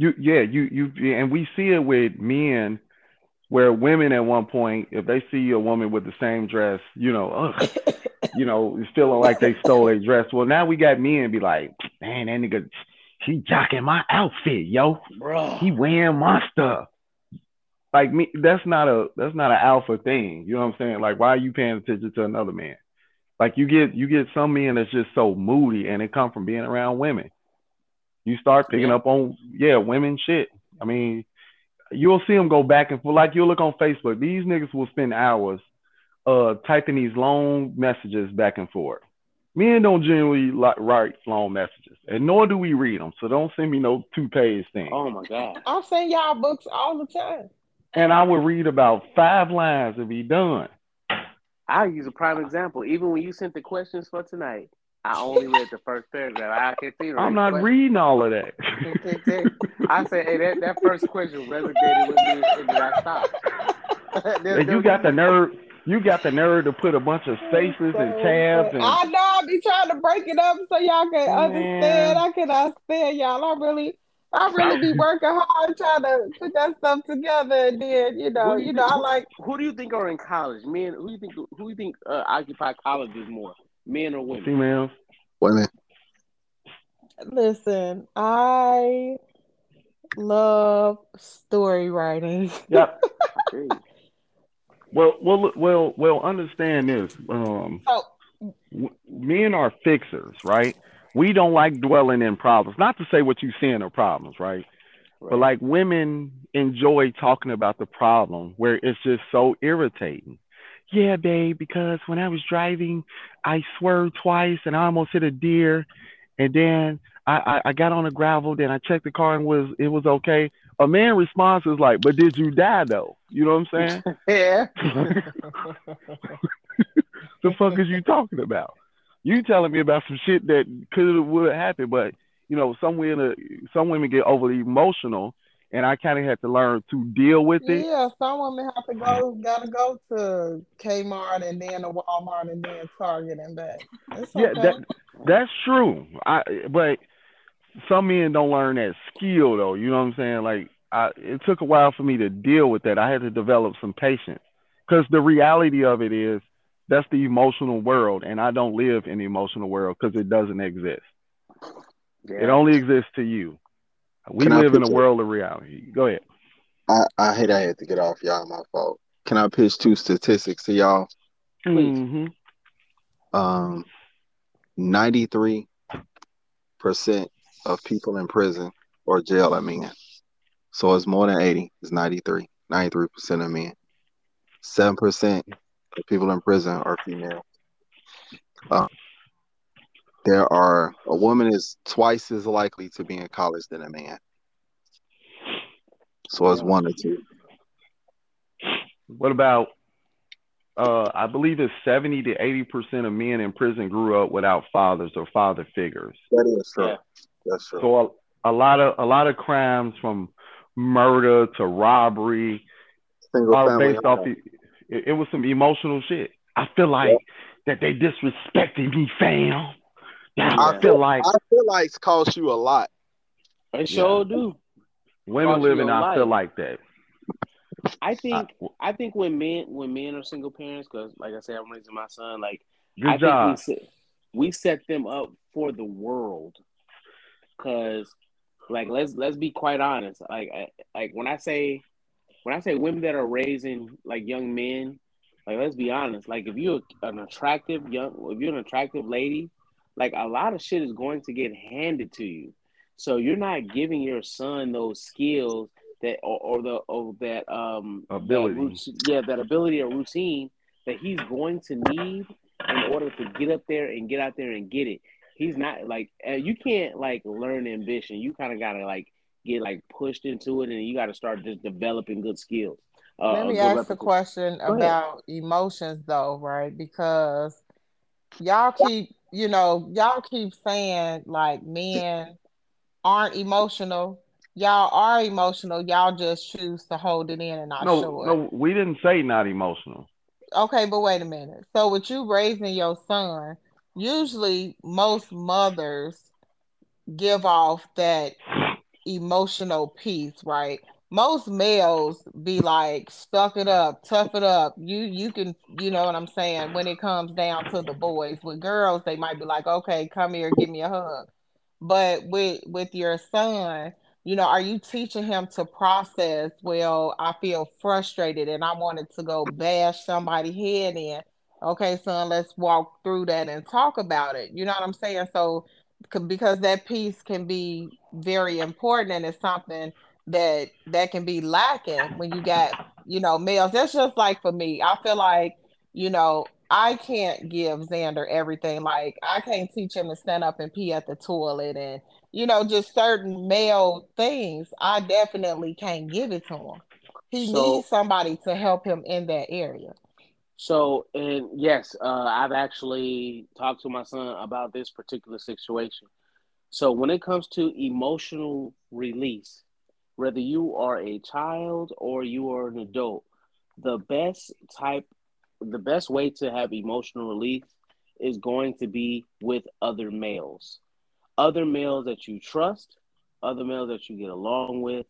You, yeah, you, you, and we see it with men, where women at one point, if they see a woman with the same dress, you know, ugh, you know, it's feeling like they stole a dress. Well, now we got men be like, man, that nigga, he jocking my outfit, yo. Bro, He wearing my stuff. Like me, that's not a that's not an alpha thing. You know what I'm saying? Like, why are you paying attention to another man? Like you get you get some men that's just so moody, and it come from being around women. You start picking Yeah. up on yeah, women shit. I mean, you'll see them go back and forth. Like you'll look on Facebook, these niggas will spend hours uh typing these long messages back and forth. Men don't generally like write long messages, and nor do we read them. So don't send me no two page thing. oh my god. I send y'all books all the time. and I would read about five lines and be done. I'll use a prime example. Even when you sent the questions for tonight, I only read the first paragraph. I continue. to I'm not the reading all of that. I said, hey, that, that first question resonated with me, and then I stopped. There- And you got the nerve. You got the nerve to put a bunch of spaces and tabs and I know I be trying to break it up so y'all can Man. understand. I can understand y'all. I really, I really be working hard trying to put that stuff together. And then you know, Who do you know, I like Who do you think are in college? Men? Who do you think? Who do you think uh, occupy colleges more? Men or women? females. Women. listen. I love story writing. Yep. Well, well, well, well. Understand this. Um, So w- men are fixers, right? We don't like dwelling in problems. Not to say what you seeing are problems, right? But like women enjoy talking about the problem where it's just so irritating. Yeah, babe, because when I was driving, I swerved twice and I almost hit a deer, and then I, I, I got on the gravel. Then I checked the car and was it was okay. A man response is like, "But did you die though?" You know what I'm saying? yeah. the fuck is you talking about? You telling me about some shit that could have would have happened, but you know, some women some women get overly emotional and I kind of had to learn to deal with it. Yeah, some women have to go, gotta go to Kmart and then to Walmart and then Target and back. It's Yeah, okay. that that's true. I but some men don't learn that skill though. You know what I'm saying? Like I, it took a while for me to deal with that. I had to develop some patience because the reality of it is that's the emotional world, and I don't live in the emotional world because it doesn't exist. yeah. It only exists to you. We Can live in a put you- world of reality. Go ahead. I, I hate I had to get off y'all. My fault. Can I pitch two statistics to y'all? Please. hmm Um, ninety-three percent of people in prison or jail are men. So it's more than eighty. It's 93. 93 percent of men. Seven percent of people in prison are female. Uh, there are a woman is twice as likely to be in college than a man. So it's Yeah. one or two. What about? Uh, I believe it's seventy to eighty percent of men in prison grew up without fathers or father figures. That is true. Yeah. That's true. So a, a lot of a lot of crimes from murder to robbery Single are based off the, it, it was some emotional shit. I feel like that they disrespected me, fam. Yeah, I feel like I feel like it's cost you a lot. They sure do. women cost you living. a I feel like that. I think I- I think when men when men are single parents, because like I said, I'm raising my son. Like Good I job. think we set, we set them up for the world. Cause like let's let's be quite honest. Like I, like when I say when I say women that are raising like young men, like let's be honest. Like if you're an attractive young, if you're an attractive lady, like a lot of shit is going to get handed to you. So you're not giving your son those skills that or, or the or that um that Ability. rout- yeah, that ability or routine that he's going to need in order to get up there and get out there and get it. He's not like uh, you can't like learn ambition. You kind of gotta like get like pushed into it, and you got to start just developing good skills. Uh, Let me good ask the question ahead. about emotions though, right? Because y'all keep, you know, y'all keep saying like men aren't emotional. Y'all are emotional. Y'all just choose to hold it in and not No, show it. no, we didn't say not emotional. Okay, but wait a minute. So with you raising your son, usually most mothers give off that emotional piece, right? Most males be like, stuck it up, tough it up. You you can, you know what I'm saying, when it comes down to the boys. With girls, they might be like, okay, come here, give me a hug. But with with your son, you know, are you teaching him to process, well, I feel frustrated and I wanted to go bash somebody head in. Okay, son, let's walk through that and talk about it. You know what I'm saying? So because that piece can be very important and it's something that that can be lacking when you got you know males. That's just like for me i feel like you know i can't give xander everything. Like i can't teach him to stand up and pee at the toilet and you know just certain male things i definitely can't give it to him. He So- needs somebody to help him in that area. So, and yes, uh, I've actually talked to my son about this particular situation. So, when it comes to emotional release, whether you are a child or you are an adult, the best type, the best way to have emotional release is going to be with other males, other males that you trust, other males that you get along with.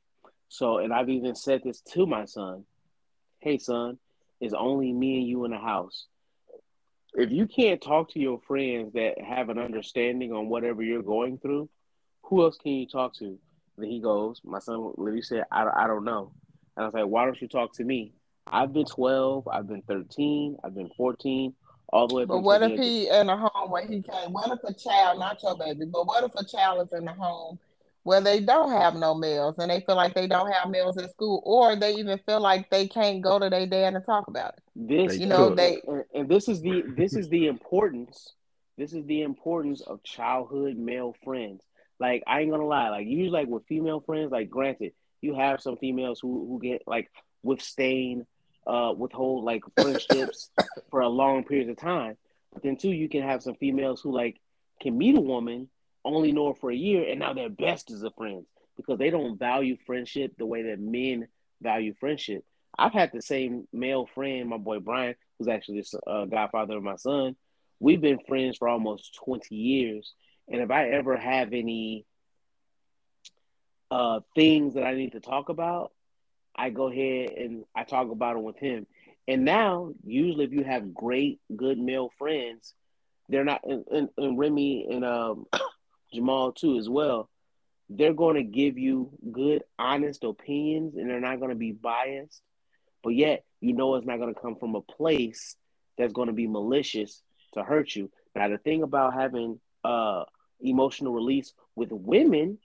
So, and I've even said this to my son hey, son, it's only me and you in the house. If you can't talk to your friends that have an understanding on whatever you're going through, who else can you talk to? Then he goes, my son literally said, I, I don't know. And I was like, why don't you talk to me? I've been 12, I've been 13, I've been 14, all the way but what if he in a home where he can't what if a child not your baby but what if a child is in a home where they don't have no males and they feel like they don't have males at school, or they even feel like they can't go to their dad and talk about it. This, They You know, could. they and, and this is the this is the importance. This is the importance of childhood male friends. Like I ain't gonna lie, like usually like with female friends, like granted, you have some females who who get like withstand uh withhold like friendships for a long period of time. But then too, you can have some females who like can meet a woman, only know her for a year, and now they're best as a friends because they don't value friendship the way that men value friendship. I've had the same male friend, my boy Brian, who's actually the uh, godfather of my son. We've been friends for almost 20 years. And if I ever have any uh, things that I need to talk about, I go ahead and I talk about it with him. And now, usually, if you have great, good male friends, they're not, and, and, and Remy and um, Jamal too, as well, they're going to give you good, honest opinions and they're not going to be biased. But yet, you know, it's not going to come from a place that's going to be malicious to hurt you. Now, the thing about having uh, emotional release with women,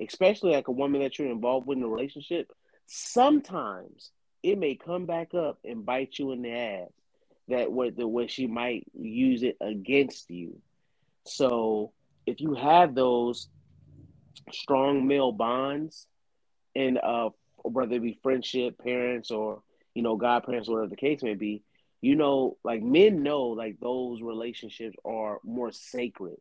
especially like a woman that you're involved with in a relationship, sometimes it may come back up and bite you in the ass. That what the where she might use it against you. So if you have those strong male bonds, and uh, whether it be friendship, parents, or you know, godparents, whatever the case may be, you know, like men know like those relationships are more sacred.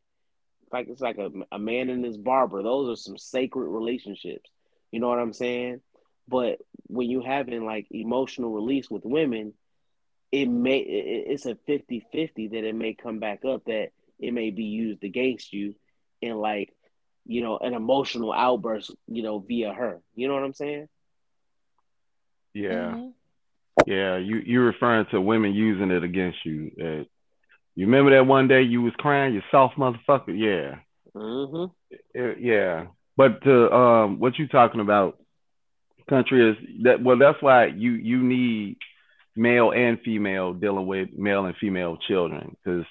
Like it's like a, a man and his barber; those are some sacred relationships. You know what I'm saying? But when you having like emotional release with women, it may it's a 50-50 that it may come back up that it may be used against you in like you know an emotional outburst you know via her you know what i'm saying Yeah. Mhm. Yeah, you you're referring to women using it against you. Uh, you remember that one day you was crying, you soft motherfucker. Yeah, mm-hmm. Uh, yeah. But uh, um, what you talking about, country is that. Well, that's why you you need male and female dealing with male and female children because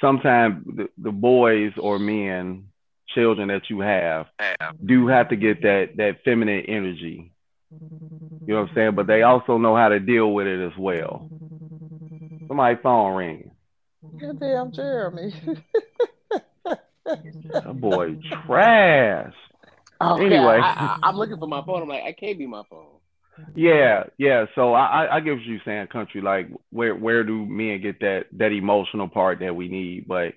sometimes the, the boys or men children that you have do have to get that that feminine energy you know what I'm saying? But they also know how to deal with it as well. Somebody phone ringing. Goddamn Jeremy. That boy trash. Oh, okay, Anyway. I, I, am looking for my phone i'm like i can't be my phone Yeah, yeah. So I, I, I get what you're saying, country. Like where where do men get that that emotional part that we need? But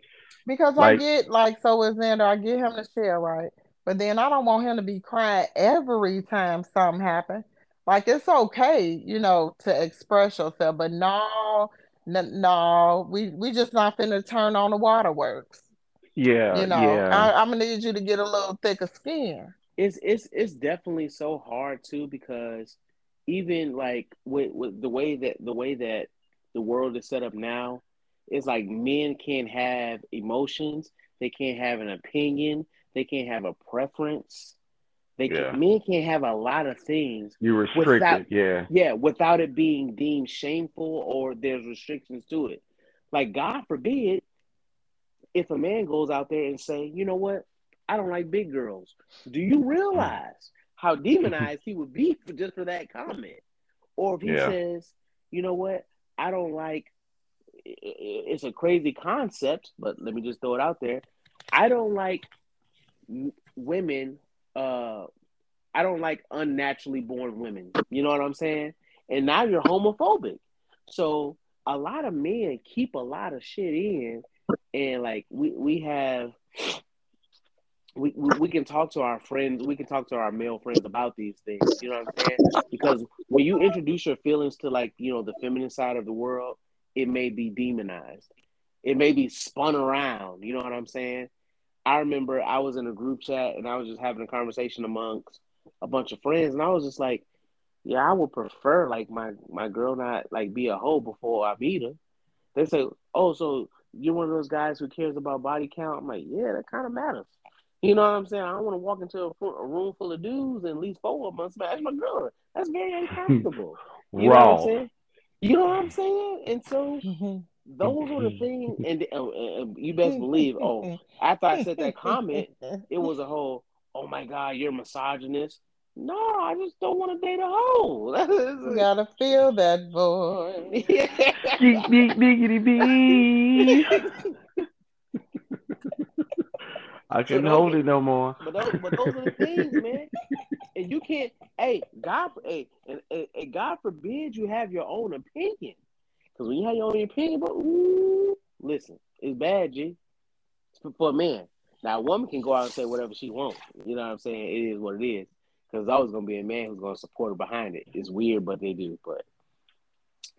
Because I get like so with Xander, I get him to share, right? But then I don't want him to be crying every time something happens. Like it's okay, you know, to express yourself, but no, n- no, we we just not finna turn on the waterworks. yeah, You know, yeah, I, I'm gonna need you to get a little thicker skin. it's it's it's definitely so hard too because even like with, with the way that the way that the world is set up now it's like men can't have emotions they can't have an opinion they can't have a preference they Yeah. can, men can't have a lot of things you restricted. without- yeah, yeah without it being deemed shameful or there's restrictions to it. Like god forbid if a man goes out there and say you know what? I don't like big girls. Do you mm-hmm. realize how demonized he would be for just for that comment? Or if he Yeah. says you know what? I don't like it's a crazy concept but let me just throw it out there. I don't like women uh I don't like unnaturally born women. You know what I'm saying? And now you're homophobic. So a lot of men keep a lot of shit in, and like we we have. We, we, can talk to our friends, we can talk to our male friends about these things. You know what I'm saying? Because when you introduce your feelings to like, you know, the feminine side of the world, it may be demonized. It may be spun around. You know what I'm saying? I remember I was in a group chat and I was just having a conversation amongst a bunch of friends, and I was just like, "Yeah, I would prefer like my my girl not like be a hoe before I meet her." They say, "Oh, so you're one of those guys who cares about body count?" I'm like, "Yeah, that kind of matters." You know what I'm saying? I don't want to walk into a, a room full of dudes and at least four of them smash my girl. That's very uncomfortable. You know what I'm raw. saying? You know what I'm saying? And so Mhm. Those were the things, and, uh, you best believe. Oh, after I said that comment, it was a whole "Oh my God, you're misogynist." No, I just don't want to date a hoe. You gotta feel that void. Geek, beak, beakity, bee. I couldn't hold it no more. But those, but those are the things, man. And you can't. Hey, God, hey, and, and, and God forbid you have your own opinion. Because when you have your own opinion, but ooh, listen, it's bad, G. It's for, a man. Now, a woman can go out and say whatever she wants. You know what I'm saying? It is what it is. Because there's always going to be a man who's going to support her behind it. It's weird, but they do. But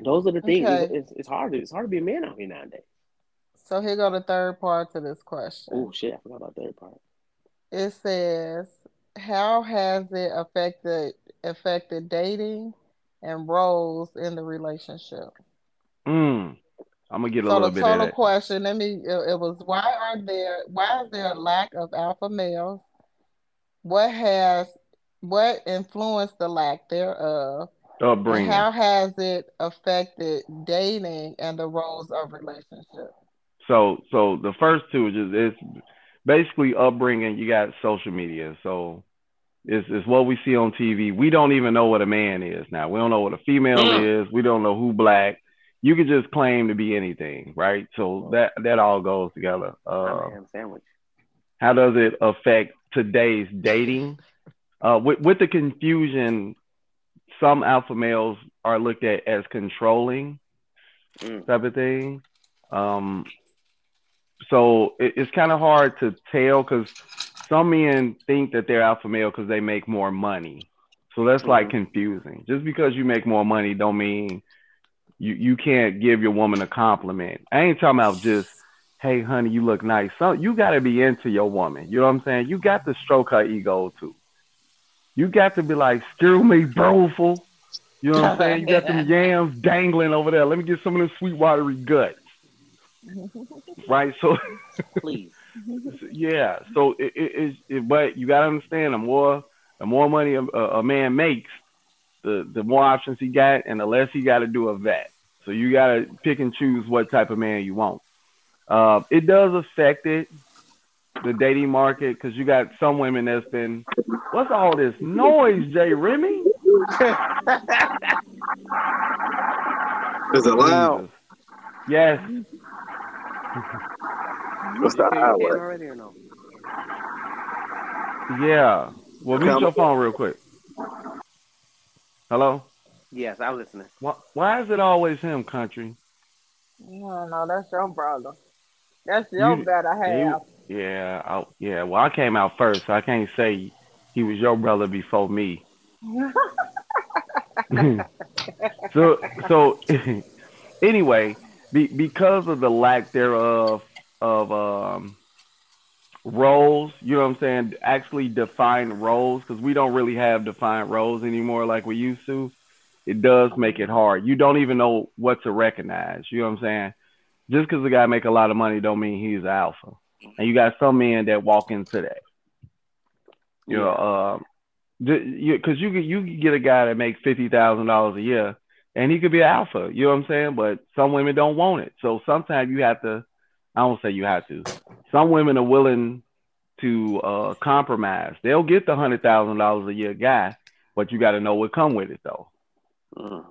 those are the things. Okay. It's, it's, it's hard. To, it's hard to be a man out here nowadays. So here go the third part to this question. Oh shit! I forgot about that part. It says, "How has it affected affected dating and roles in the relationship?" Mm. I'm gonna get a So little the bit of total question, let me. It, it was why are there why is there a lack of alpha males? What has what influenced the lack thereof? Upbringing. how has it affected dating and the roles of relationships? So so the first two is just it's basically upbringing. You got social media, so it's it's what we see on TV. We don't even know what a man is now. We don't know what a female Mm. is. We don't know who black. You could just claim to be anything, right? So that that all goes together. Uh, sandwich. how does it affect today's dating? Uh, with with the confusion, some alpha males are looked at as controlling Mm. type of thing. Um, so it, it's kind of hard to tell because some men think that they're alpha male because they make more money. So that's like Mhm. confusing. Just because you make more money don't mean you you can't give your woman a compliment. I ain't talking about just hey honey you look nice. So you got to be into your woman. You know what I'm saying? You got to stroke her ego too. You got to be like, "Screw me, broful." You know what I'm saying? You got them yams dangling over there. Let me get some of them sweet watery guts. Right? So Please. yeah. So it, it, it, it but you gotta understand the more the more money a, a man makes, the the more options he got, and the less he got to do of that. So you gotta pick and choose what type of man you want. Uh, it does affect it, the dating market, because you got some women that's been. What's all this noise, Jay Remy? Is it loud? Yes. What's the You can highway? already or no? Yeah. Well, mute Come- your phone real quick. Hello. Yes, I'm listening. Why, why is it always him, country? No, no, that's your brother. That's your You- better you- Yeah, I, yeah. Well, I came out first, so I can't say he was your brother before me. so, so anyway, be, because of the lack thereof of um, roles, you know what I'm saying? Actually, defined roles, because we don't really have defined roles anymore like we used to. It does make it hard. You don't even know what to recognize. You know what I'm saying? Just because the guy make a lot of money, don't mean he's alpha. And you got some men that walk into that. You know, um, because you, 'cause you could you could get a guy that makes fifty thousand dollars a year, and he could be an alpha. You know what I'm saying? But some women don't want it. So sometimes you have to. I don't say you have to. Some women are willing to uh, compromise. They'll get the hundred thousand dollars a year guy, but you got to know what come with it though. Mm.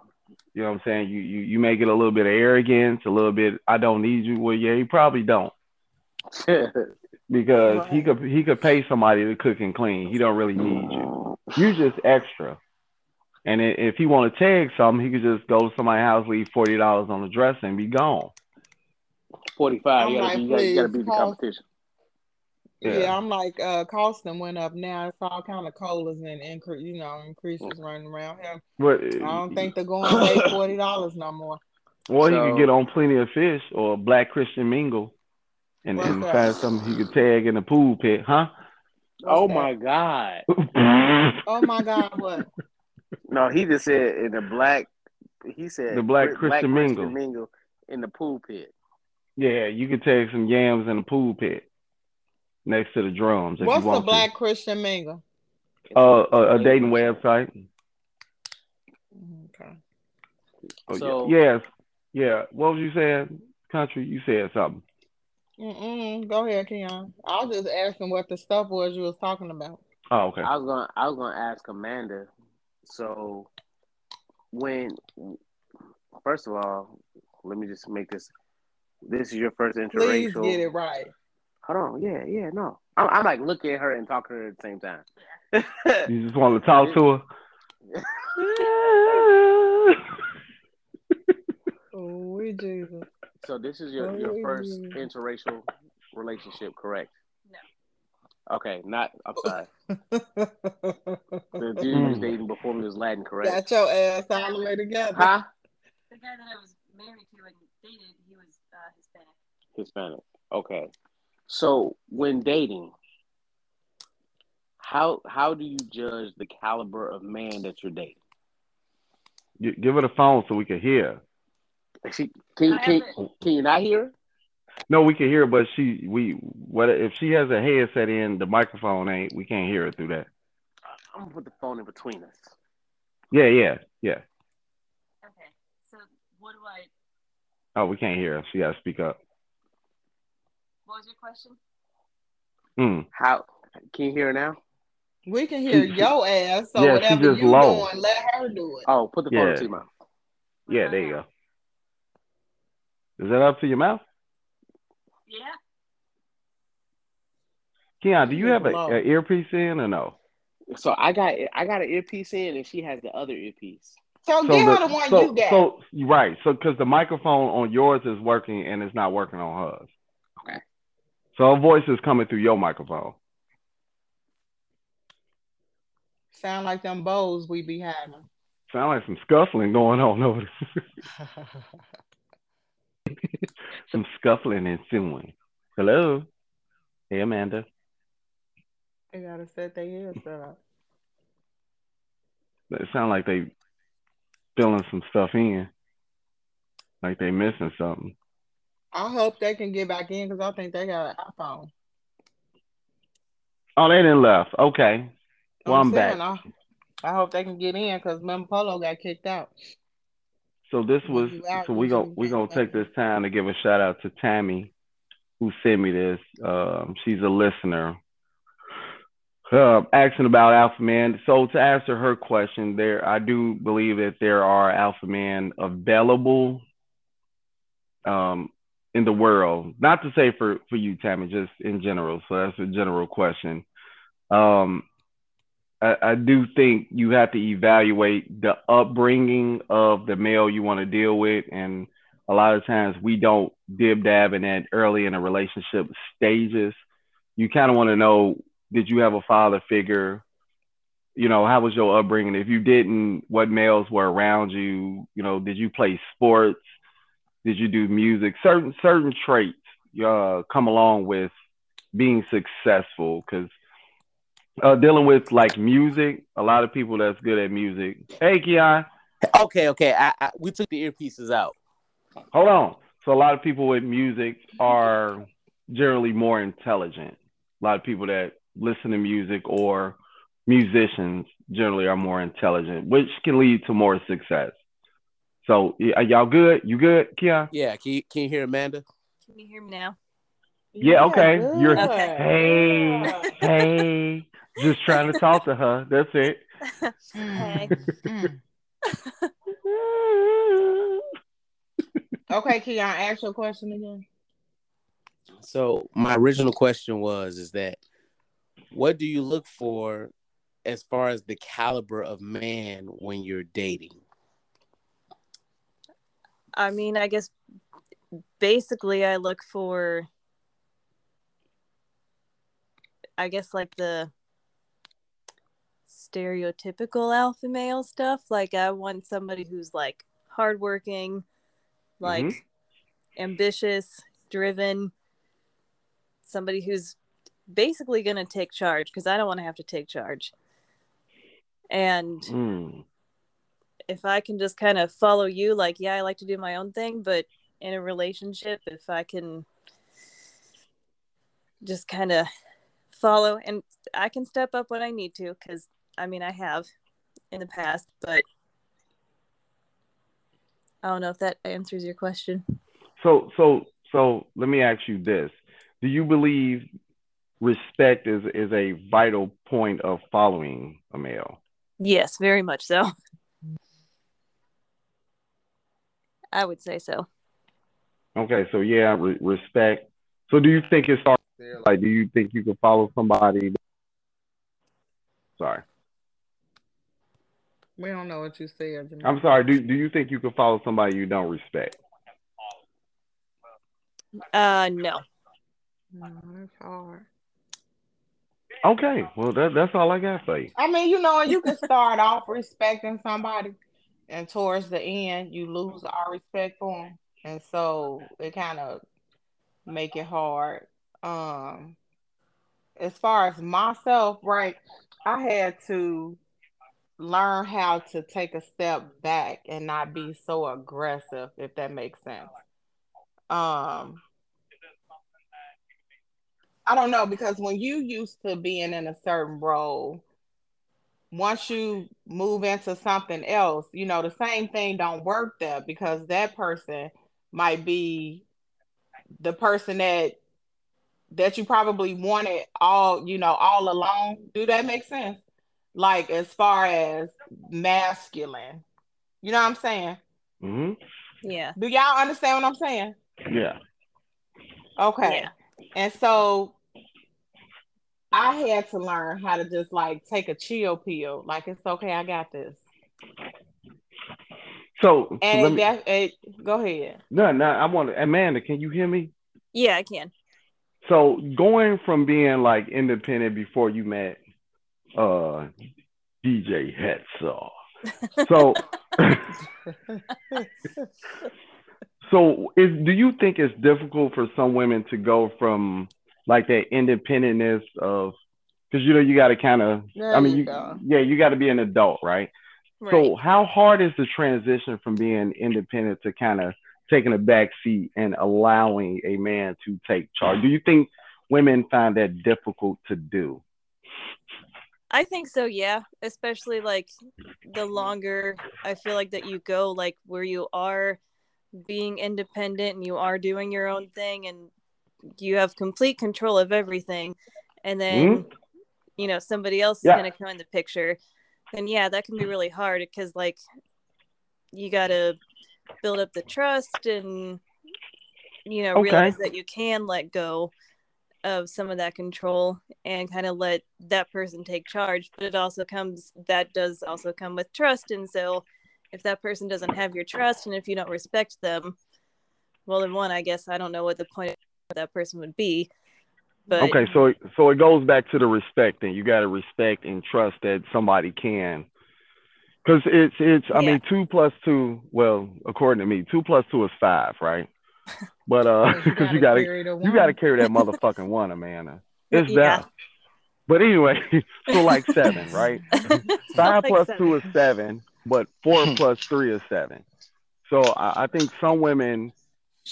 You know what I'm saying? You you you may get a little bit of arrogance, a little bit. I don't need you. Well, yeah, you probably don't because he could he could pay somebody to cook and clean. He don't really need you. You're just extra. And if he want to tag something, he could just go to somebody's house, leave forty dollars on the dresser, and be gone. 45. You I'm gotta, like, be- you gotta, you gotta beat the competition. Yeah. Yeah. I'm like, uh, costing went up now. It's all kind of colas and increase, you know, increases running around here. But I don't think they're going to pay forty dollars no more. Or he could get on plenty of fish or Black Christian Mingle, and, and that? find something he could tag in the pool pit, huh? Oh What's my God. Oh my God, what? No, he just said in the black, he said The black Chri- Christian mingle. mingle in the pool pit. Yeah, you could take some yams in the pool pit next to the drums if What's you want the Black Christian mingle? Uh, a, a dating website. Okay. Oh, So- yeah. yes, yeah. What was you saying, country? You said something. Mm-mm. Go ahead, Keon. I was just asking what the stuff was you was talking about. Oh, okay. I was gonna I was gonna ask Amanda. So when first of all, let me just make this. This is your first interracial. Please interracial. get it right. Hold on, yeah, yeah, no. I'm, I'm like looking at her and talking to her at the same time. You just want to talk to her. Oh, we Jesus. so this is your your first interracial relationship, correct? No. Okay, not. I'm sorry. The dude you was Mm. dating before me was Latin, correct? Got your ass all the way together. Huh? The guy that I was married to and dated, he was Hispanic. Hispanic. Okay. So when dating, how how do you judge the caliber of man that you're dating? Gi- Give her the phone so we can hear. She, can, I can, can you not hear? No, we can hear, but she we what if she has a headset in, the microphone ain't. We can't hear her through that. I'm gonna put the phone in between us. Yeah, yeah, yeah. Okay. So what do I? Oh, we can't hear her. She got to speak up. What was your question? Mm. How can you hear her now? We can hear She- she- your ass, so Yeah, she whatever just you low. doing, let her do it. Oh, put the phone Yeah. into your mouth. Yeah, there you go. Is that up to your mouth? Yeah. Keon, do you have an a earpiece in or no? So I got I got an earpiece in, and she has the other earpiece. So, So give the- her the one so, you got. So right. So because the microphone on yours is working and it's not working on hers. So her voice is coming through your microphone. Sound like them bows we be having. Sound like some scuffling going on over there. some scuffling ensuing. Hello. Hey Amanda. they gotta set their ears up. It sound like they filling some stuff in. Like they missing something. I hope they can get back in because I think they got an iPhone. Oh, they didn't left. Okay. Well, I'm, back. I, I hope they can get in because Mem Polo got kicked out. So this was so we you go should we gonna take this time to give a shout out to Tammy, who sent me this. Um, she's a listener. Uh, asking about alpha man. So to answer her question, there I do believe that there are alpha men available um, in the world. Not to say for for you, Tammy, just in general. So that's a general question. Um, I, I do think you have to evaluate the upbringing of the male you want to deal with, and a lot of times we don't dib dab in that early in a relationship stages. You kind of want to know: Did you have a father figure? You know, how was your upbringing? If you didn't, what males were around you? You know, did you play sports? Did you do music? Certain certain traits uh, come along with being successful because uh, dealing with like music, a lot of people that's good at music. Hey, Keon, Okay, okay. I, I, we took the earpieces out. hold on. So a lot of people with music are generally more intelligent. A lot of people that listen to music or musicians generally are more intelligent, which can lead to more success. So are y'all good? You good, Keon? Yeah, can you, can you hear Amanda? Can you hear me now? Yeah, okay. You're- good. Hey, hey, just trying to talk to her. That's it. Hey. Mm. Okay, Keon, ask your question again. So my original question was is that what do you look for as far as the caliber of man when you're dating? I mean, I guess basically I look for I guess like the stereotypical alpha male stuff. Like I want somebody who's like hardworking, like ambitious, driven, somebody who's basically gonna take charge because I don't want to have to take charge. And Mm. If I can just kind of follow you, like, yeah, I like to do my own thing, but in a relationship, if I can just kind of follow and I can step up when I need to, because I mean, I have in the past, but I don't know if that answers your question. So, so, so let me ask you this: Do you believe respect is is a vital point of following a male. Yes, very much so. I would say so. Okay, so yeah, re- respect. So do you think it starts there? Like, do you think you can follow somebody? Sorry, We don't know what you said. Jamil. I'm sorry. Do do you think you can follow somebody you don't respect? Uh no. No, it's hard. Okay, well that that's all I got for you. I mean, you know, you can start off respecting somebody, and towards the end, you lose our respect for them, and so it kind of make it hard. Um, as far as myself, right, I had to learn how to take a step back and not be so aggressive, if that makes sense. Um, I don't know because when you used to being in a certain role, once you move into something else, you know, the same thing don't work there because that person might be the person that that you probably wanted all, you know, all along. Do that make sense? Like as far as masculine. You know what I'm saying? hmm Yeah. Do y'all understand what I'm saying? Yeah. Okay. Yeah. And so I had to learn how to just like take a chill pill. Like it's okay, I got this. So, so And let me, def- it go ahead. no, no, I want to, Amanda, can you hear me? Yeah, I can. So going from being like independent before you met uh DJ Hetsaw. So so is do you think it's difficult for some women to go from like that independentness of because you know you got to kind of I mean you go. yeah you got to be an adult right? Right. So how hard is the transition from being independent to kind of taking a back seat and allowing a man to take charge? Do you think women find that difficult to do? I think so, yeah. Especially like the longer I feel like that you go, like where you are being independent and you are doing your own thing and you have complete control of everything. And then, hmm? you know, somebody else Yeah. is going to come in the picture. And yeah, that can be really hard because, like, you got to build up the trust and, you know, Okay. realize that you can let go of some of that control and kind of let that person take charge but it also comes that does also come with trust and so if that person doesn't have your trust and if you don't respect them well then one i guess i don't know what the point that person would be but okay, so so it goes back to the respect, and you got to respect and trust that somebody can. Because it's it's I Yeah. mean two plus two. Well, according to me, two plus two is five, right? But uh, because you got to carry you got to carry that motherfucking one, Amanda. It's Yeah. that. But anyway, so like seven, right? Five Like plus seven. two is seven, but four plus three is seven. So I, I think some women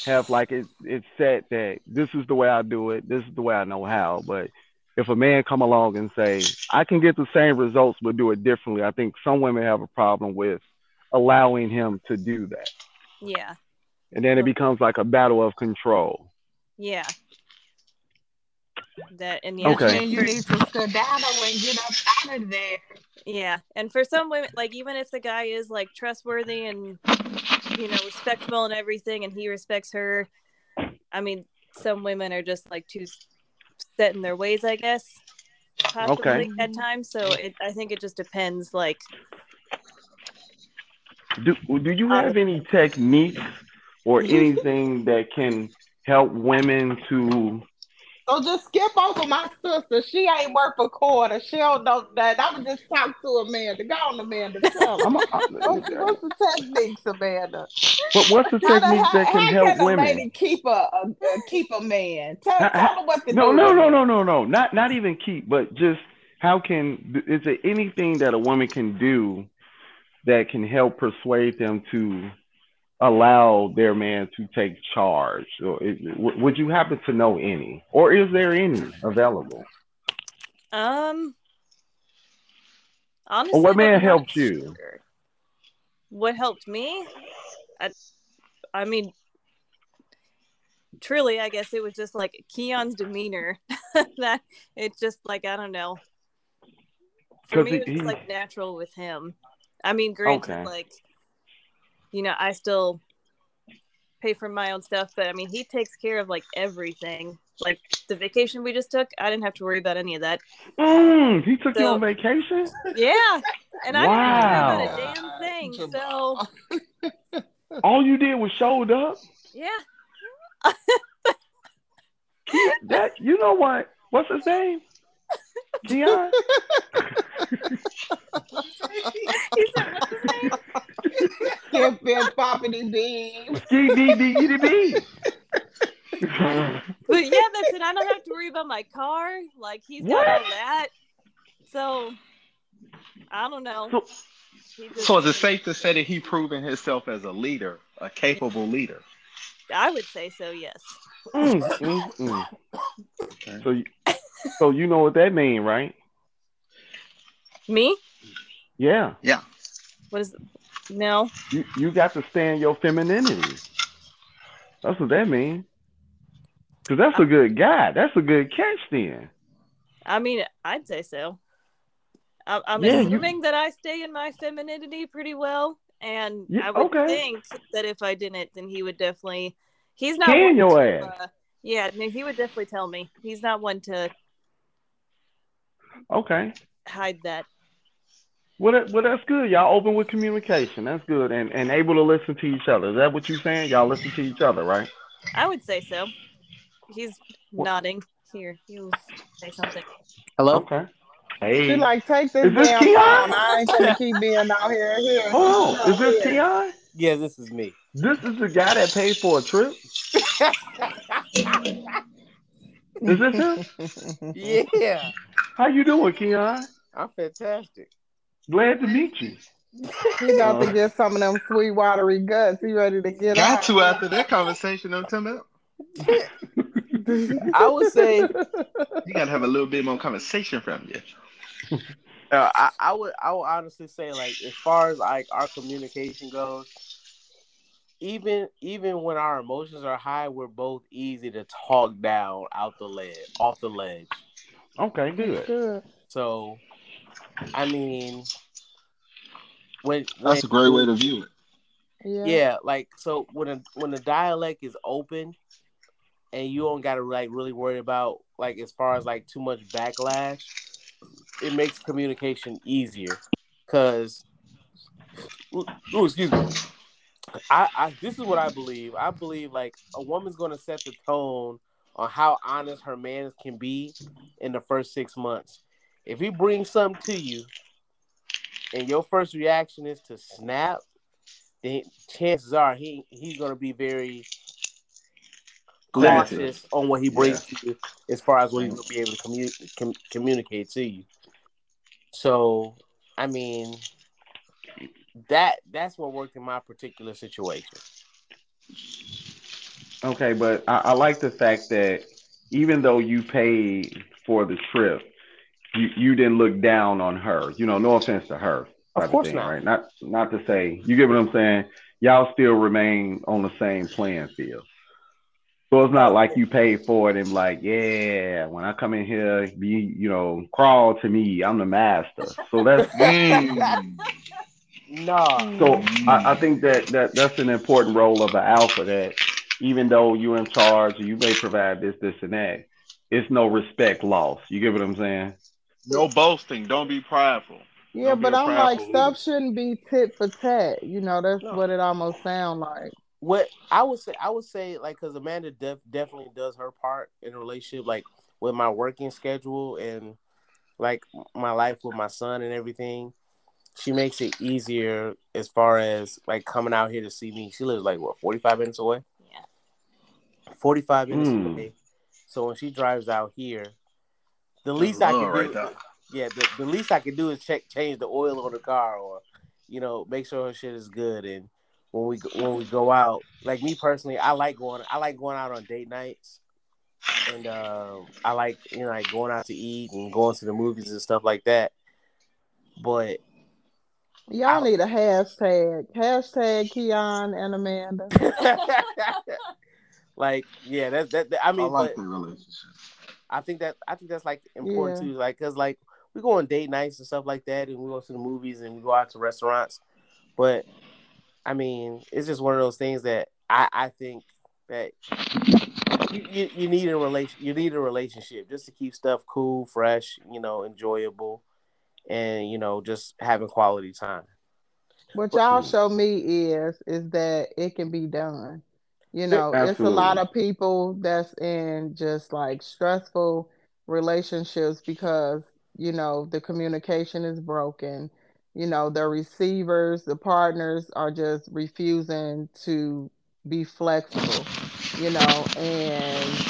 have like it it's set that this is the way I do it, this is the way I know how. But if a man come along and say, I can get the same results but do it differently, I think some women have a problem with allowing him to do that. yeah And then it becomes like a battle of control. yeah that and yeah Okay. And you need to skedaddle and get up out of there. Yeah, and for some women, like even if the guy is like trustworthy and you know respectable and everything, and he respects her, I mean, some women are just like too set in their ways, I guess. Possibly Okay. at times, so it, I think it just depends. Like, Do do you have any techniques or mm-hmm. anything that can help women to So just skip over my sister. She ain't worth a quarter. She don't know that. I would just talk to Amanda. Go on, Amanda. Tell her. I'm a, What's, what's the techniques, Amanda? But what's the How, the, techniques how, that can help can a women? lady keep a, a, a keep a man? Tell, How- tell her what to No, do. no, no, no, no, no. Not not even keep, but just how can is there anything that a woman can do that can help persuade them to allow their man to take charge? Or would you happen to know any, or is there any available? um, honestly, what man helped you? What helped me? I, I mean, truly, I guess it was just like Keon's demeanor that it's just like I don't know. For me, he- it was just, he- like natural with him. I mean, granted, Okay. like you know, I still pay for my own stuff, but I mean, he takes care of like everything. Like the vacation we just took, I didn't have to worry about any of that. Mm, he took you on vacation. Yeah, and I didn't have to worry Wow. about a damn thing. So All you did was showed up. yeah, That you know what? What's his name? Keon. He said, "What's his name?" Skip it, boppity beam. D D D D D. But yeah, that's it. I don't have to worry about my car. Like he's got all that. So I don't know. So- just- So is it safe to say that he proven himself as a leader, a capable leader? I would say so. Yes. Mm, mm, mm. Okay. So, you, so you know what that mean, right? Me? Yeah, Yeah. What is? No. you you got to stand your femininity. That's what that means. Cause that's a good guy. That's a good catch then. I mean, I'd say so. I, I'm Yeah, you- assuming that I stay in my femininity pretty well, and Yeah, I would okay. think that if I didn't, then he would definitely. He's not. Can one your to, ass. uh, yeah, no, he would definitely tell me. He's not one to Okay. hide that. Well, that, well, that's good. Y'all open with communication. That's good, and and able to listen to each other. Is that what you're saying? Y'all listen to each other, right? I would say so. He's What- nodding. Here, you say something. Hello. Okay. She like, take this Is this damn Keon? phone. I ain't gonna keep being out here. here. Hold oh, on. Is this Keon? Yeah, this is me. This is the guy that paid for a trip. Is this him? yeah, How you doing, Keon? I'm fantastic. Glad to meet you. He about to get some of them sweet watery guts. He ready to get Got out. to after that conversation, I'm talking about. I would say You gotta have a little bit more conversation from you. Uh, I, I would I would honestly say like as far as like our communication goes, even even when our emotions are high, we're both easy to talk down out the ledge, off the ledge. Okay, good. Good. So, I mean, when, That's a great way to view it. Yeah. Yeah, like so when a when the dialect is open, and you don't got to like really worry about like as far as like too much backlash, it makes communication easier. Cause, ooh, ooh, excuse me. I, I this is what I believe. I believe like a woman's gonna set the tone on how honest her man can be in the first six months. If he brings something to you, and your first reaction is to snap, then chances are he he's gonna be very Limited. cautious on what he brings to you as far as what he's gonna be able to commu- com- communicate to you. So, I mean, that that's what worked in my particular situation. Okay, but I, I like the fact that even though you paid for the trip, you, you didn't look down on her. You know, no offense to her. Of type course thing, not. Right? Not not to say you get what I'm saying. Y'all still remain on the same playing field. So it's not like you paid for it and like, yeah, when I come in here, be you know, crawl to me. I'm the master. So that's Mm. Nah, so I, I think that, that that's an important role of an alpha that even though you're in charge, you may provide this, this, and that. It's no respect lost. You get what I'm saying? No boasting. Don't be prideful. Yeah, Don't be but I'm like, prideful stuff shouldn't be tit for tat. You know, that's No. what it almost sound like. what I would say, I would say, like, because Amanda def- definitely does her part in a relationship, like with my working schedule and like my life with my son and everything. She makes it easier as far as like coming out here to see me. She lives like what forty five minutes away. Yeah. Forty five minutes Hmm. away. So when she drives out here, the least I love can do, right there. yeah, the, the least I can do is check change the oil on the car or, you know, make sure her shit is good. And when we go- when we go out, like me personally, I like going I like going out on date nights, and uh, I like you know like going out to eat and going to the movies and stuff like that. But Y'all I- need a hashtag. Hashtag Keon and Amanda. Like, yeah, that's that, that- I I mean, like but the relationship. I think that I think that's like important Yeah. too, like because like we go on date nights and stuff like that, and we go to the movies and we go out to restaurants. But I mean, it's just one of those things that I I think that you, you, you need a relation you need a relationship just to keep stuff cool, fresh, you know, enjoyable, and you know, just having quality time. What y'all show me is is that it can be done. You know, it's a lot of people that's in just like stressful relationships because, you know, the communication is broken. You know, the receivers, the partners are just refusing to be flexible, you know, and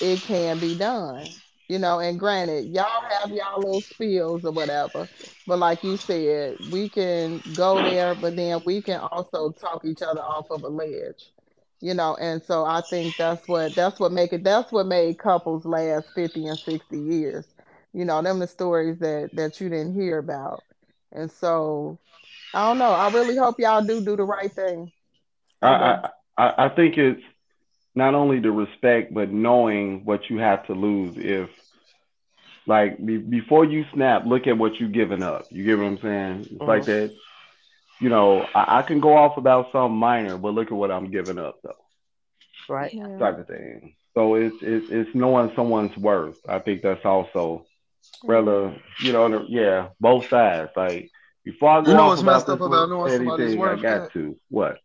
it can be done. You know, and granted, y'all have y'all little spills or whatever, but like you said, we can go there, but then we can also talk each other off of a ledge. You know, and so I think that's what that's what make it that's what made couples last 50 and 60 years. You know, them the stories that that you didn't hear about. And so I don't know. I really hope y'all do do the right thing. I, I I I think it's not only the respect, but knowing what you have to lose if, like, be, before you snap, look at what you've given up. You get what I'm saying? It's like mm-hmm. that. You know, I, I can go off about something minor, but look at what I'm giving up, though. Right. Yeah. Type of thing. So it's it's it's knowing someone's worth. I think that's also rather, you know, yeah, both sides. Like before I go You know off what's about messed up about knowing petty somebody's thing, I worth, got man? to what?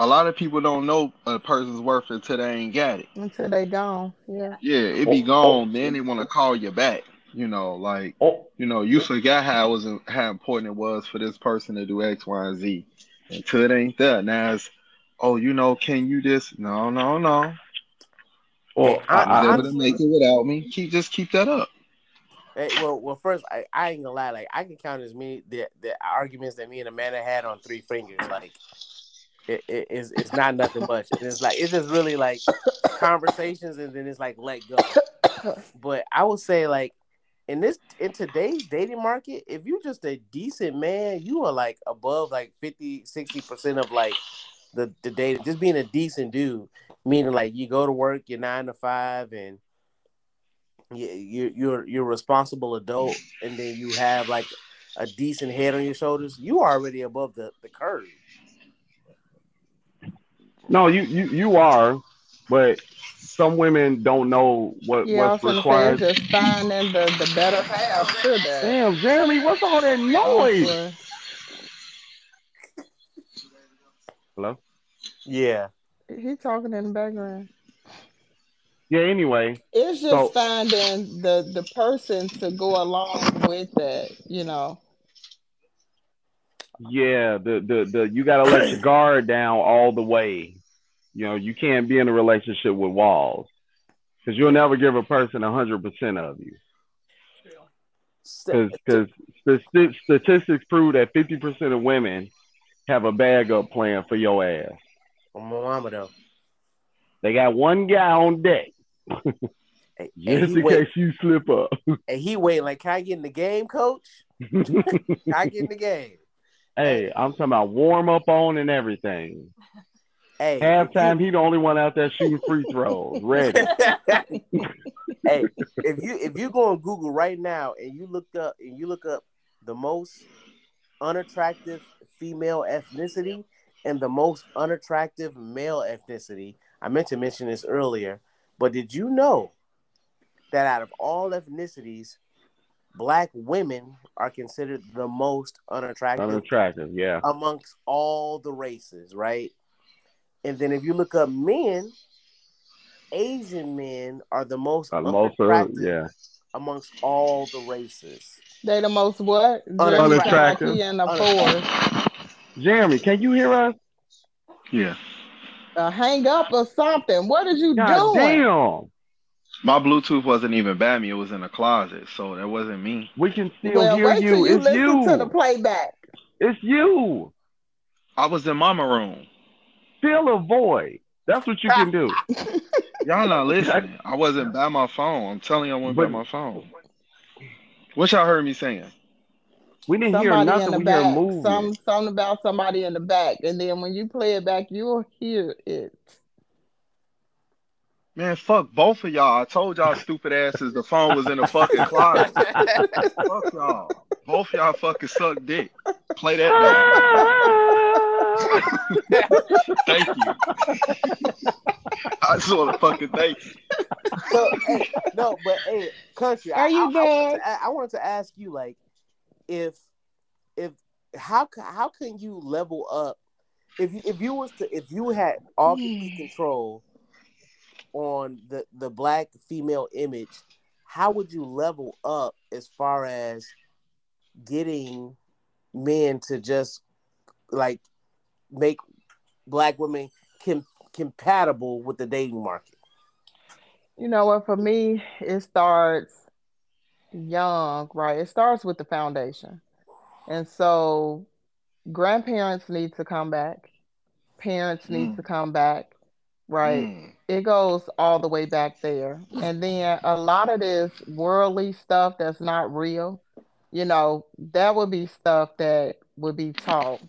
A lot of people don't know a person's worth until they ain't got it. Until they gone. Yeah. Yeah, it be Oh, oh. gone. Then they want to call you back. You know, like Oh, you know, you forgot how it was how important it was for this person to do X, Y, and Z. Until it ain't there. Now it's, oh, you know, can you this? No, no, no. well, Hey, I- I, I was I, able to make it without me. Keep just keep that up. Hey, well, well, first, I, I ain't gonna lie. Like, I can count as me the, the arguments that me and Amanda had on three fingers. Like, it, it, it's, it's not nothing much. And it's like it's just really like conversations, and then it's like let go. But I would say, like, in this in today's dating market, if you're just a decent man, you are like above like 50, 60 percent of like the the dating. Just being a decent dude, meaning like you go to work, you're nine to five, and you you you're you're a responsible adult, and then you have like a decent head on your shoulders. You are already above the the curve. no, you, you you are, but some women don't know what Yeah, I what's was gonna say required. it's just finding the, the better half to that. Damn, Jeremy, what's all that noise? boy. Hello. Yeah. He talking in the background. Yeah. Anyway, It's just So- finding the the person to go along with that, you know. yeah, the the the you got to let your guard down all the way. You know, you can't be in a relationship with walls because you'll never give a person a hundred percent of you. Because statistics prove that fifty percent of women have a bag up plan for your ass. My mama though. They got one guy on deck Hey, just in wait, case you slip up. hey, he waiting like, can I get in the game, coach? Can I get in the game? hey, I'm talking about warm up on and everything. Hey, Halftime, he the only one out there shooting free throws, ready. hey, if you if you go on Google right now and you look up and you look up the most unattractive female ethnicity and the most unattractive male ethnicity, I meant to mention this earlier, but did you know that out of all ethnicities, black women are considered the most unattractive Unattractive, yeah. amongst all the races, right? And then if you look up men, Asian men are the most Uh, most of unattractive yeah. amongst all the races. They the most what? Jeremy Unattractive. sound like he in the Unattractive. Jeremy, can you hear us? Yeah. Uh, hang up or something. What did you God doing? damn. My Bluetooth wasn't even by me. It was in a closet, so that wasn't me. We can still Well, hear wait you. till you It's listen you. to the playback. It's you. I was in mama room. Fill a void. That's what you can do. Y'all not listening. I wasn't by my phone. I'm telling y'all, I wasn't by my phone. What y'all heard me saying? We didn't hear Somebody in nothing. the We hear back. movement. Some something about somebody in the back. And then when you play it back, you'll hear it. Man, fuck both of y'all. I told y'all stupid asses the phone was in the fucking closet. fuck y'all. Both y'all fucking suck dick. Play that back. thank you. I just want to fucking thank you. So, hey, no, but hey, country. Are I, you I, I, wanted dead? to, a- I wanted to ask you, like, if, if, how, how can you level up if you, if you was to if you had all complete hmm. control on the the black female image, how would you level up as far as getting men to just like make black women com- compatible with the dating market? You know what? For me, it starts young, right? It starts with the foundation. And so grandparents need to come back, parents need Mm. to come back, right? Mm. It goes all the way back there. And then a lot of this worldly stuff that's not real, you know, that would be stuff that would be taught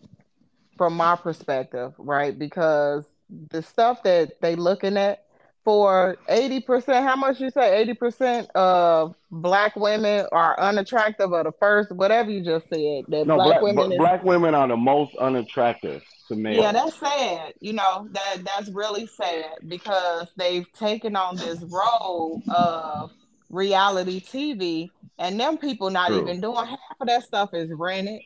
from my perspective, right? Because the stuff that they looking at for 80%, how much you say 80% of black women are unattractive or the first, whatever you just said, that No, black black women b- is black women are the most unattractive to males. yeah, that's sad. You know, that that's really sad because they've taken on this role of reality TV and them people not True. even doing half of that stuff is rented.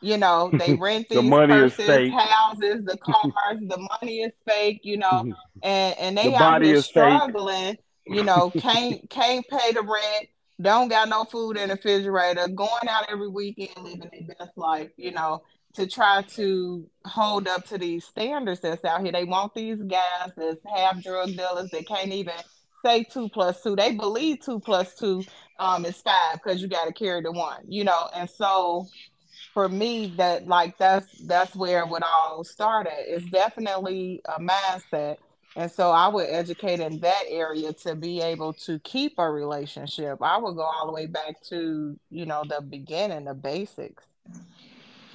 You know, they rent The these is purses, fake. houses, the cars, the money is fake, you know, and and they The out here struggling, you know, can't can't pay the rent, don't got no food in the refrigerator, going out every weekend, living their best life, you know, to try to hold up to these standards that's out here. They want these guys that's half drug dealers that can't even say two plus two. They believe two plus two um is five because you got to carry the one, you know, and so for me that like that's that's where it would all start at it's definitely a mindset. And so i would educate in that area to be able to keep a relationship. I would go all the way back to you know the beginning the basics.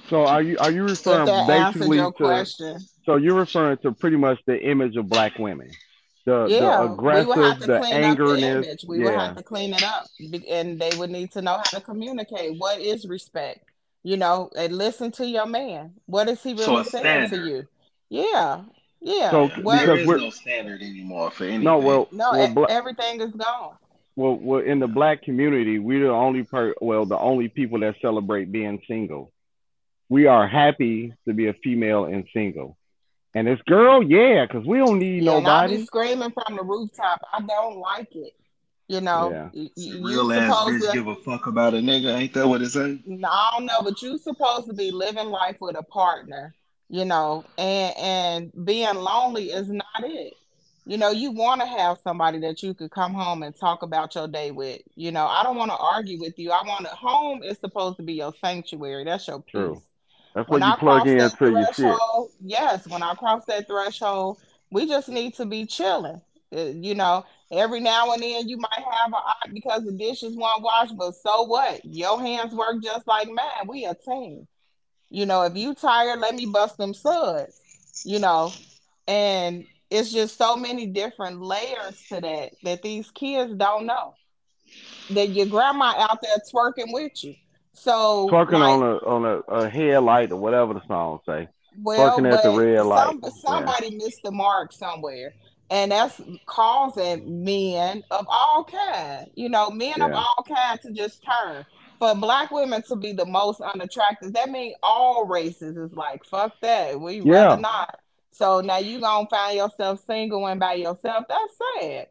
So are you are you referring basically to? question? So you're referring to pretty much the image of black women, the yeah the we would have aggressive, the the angerness. image. We would have to clean it up and they would need to know how to communicate. What is respect you know and listen to your man what is he really a saying to you yeah yeah So Yeah, what there because we're no standard anymore for no well No, well everything is gone. well, well in the black community we're the only per well the only people that celebrate being single. We are happy to be a female and single. And it's girl, yeah, because we don't need Yeah, and I'll be nobody. screaming from the rooftop. I don't like it. You know, Yeah. you, It's you real ass supposed bitch to. give a fuck about a nigga. Ain't that what it say? No, I don't know, but you supposed to be living life with a partner. You know, and and being lonely is not it. You know, you want to have somebody that you could come home and talk about your day with. You know, I don't want to argue with you. I want to. Home is supposed to be your sanctuary. That's your True. peace. That's where when you I plug cross that into your shit. yes, when I cross that threshold, we just need to be chilling. Uh, You know, every now and then you might have a eye because the dishes won't wash, but so what? Your hands work just like mine. We a team. You know, if you tired, let me bust them suds. You know, and it's just so many different layers to that that these kids don't know. That your grandma out there twerking with you. So Twerking like on a on a, a headlight or whatever the song say. Well, Twerking at the red light. some Yeah. somebody missed the mark somewhere, and that's causing men of all kinds. You know, men of all kinds to just turn. For black women to be the most unattractive, that means all races is like fuck that. We Yeah. rather not. So now you gonna find yourself single and by yourself. That's sad.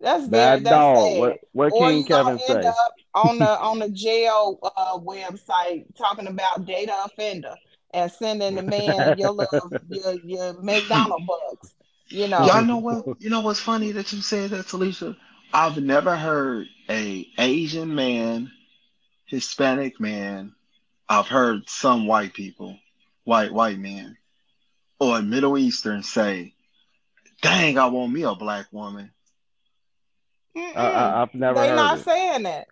That's very Bad that's dog. sad. What what Or King Kevin end say? up on the on the jail uh, website talking about data offender and sending the man your little your your McDonald bucks. You know, Y'all know what? You know what's funny that you said that, Talesha? I've never heard a Asian man, Hispanic man. I've heard some white people, white white men, or a Middle Eastern say, "Dang, I want me a black woman." I, Mm-mm. I, I've never they heard not it, saying that.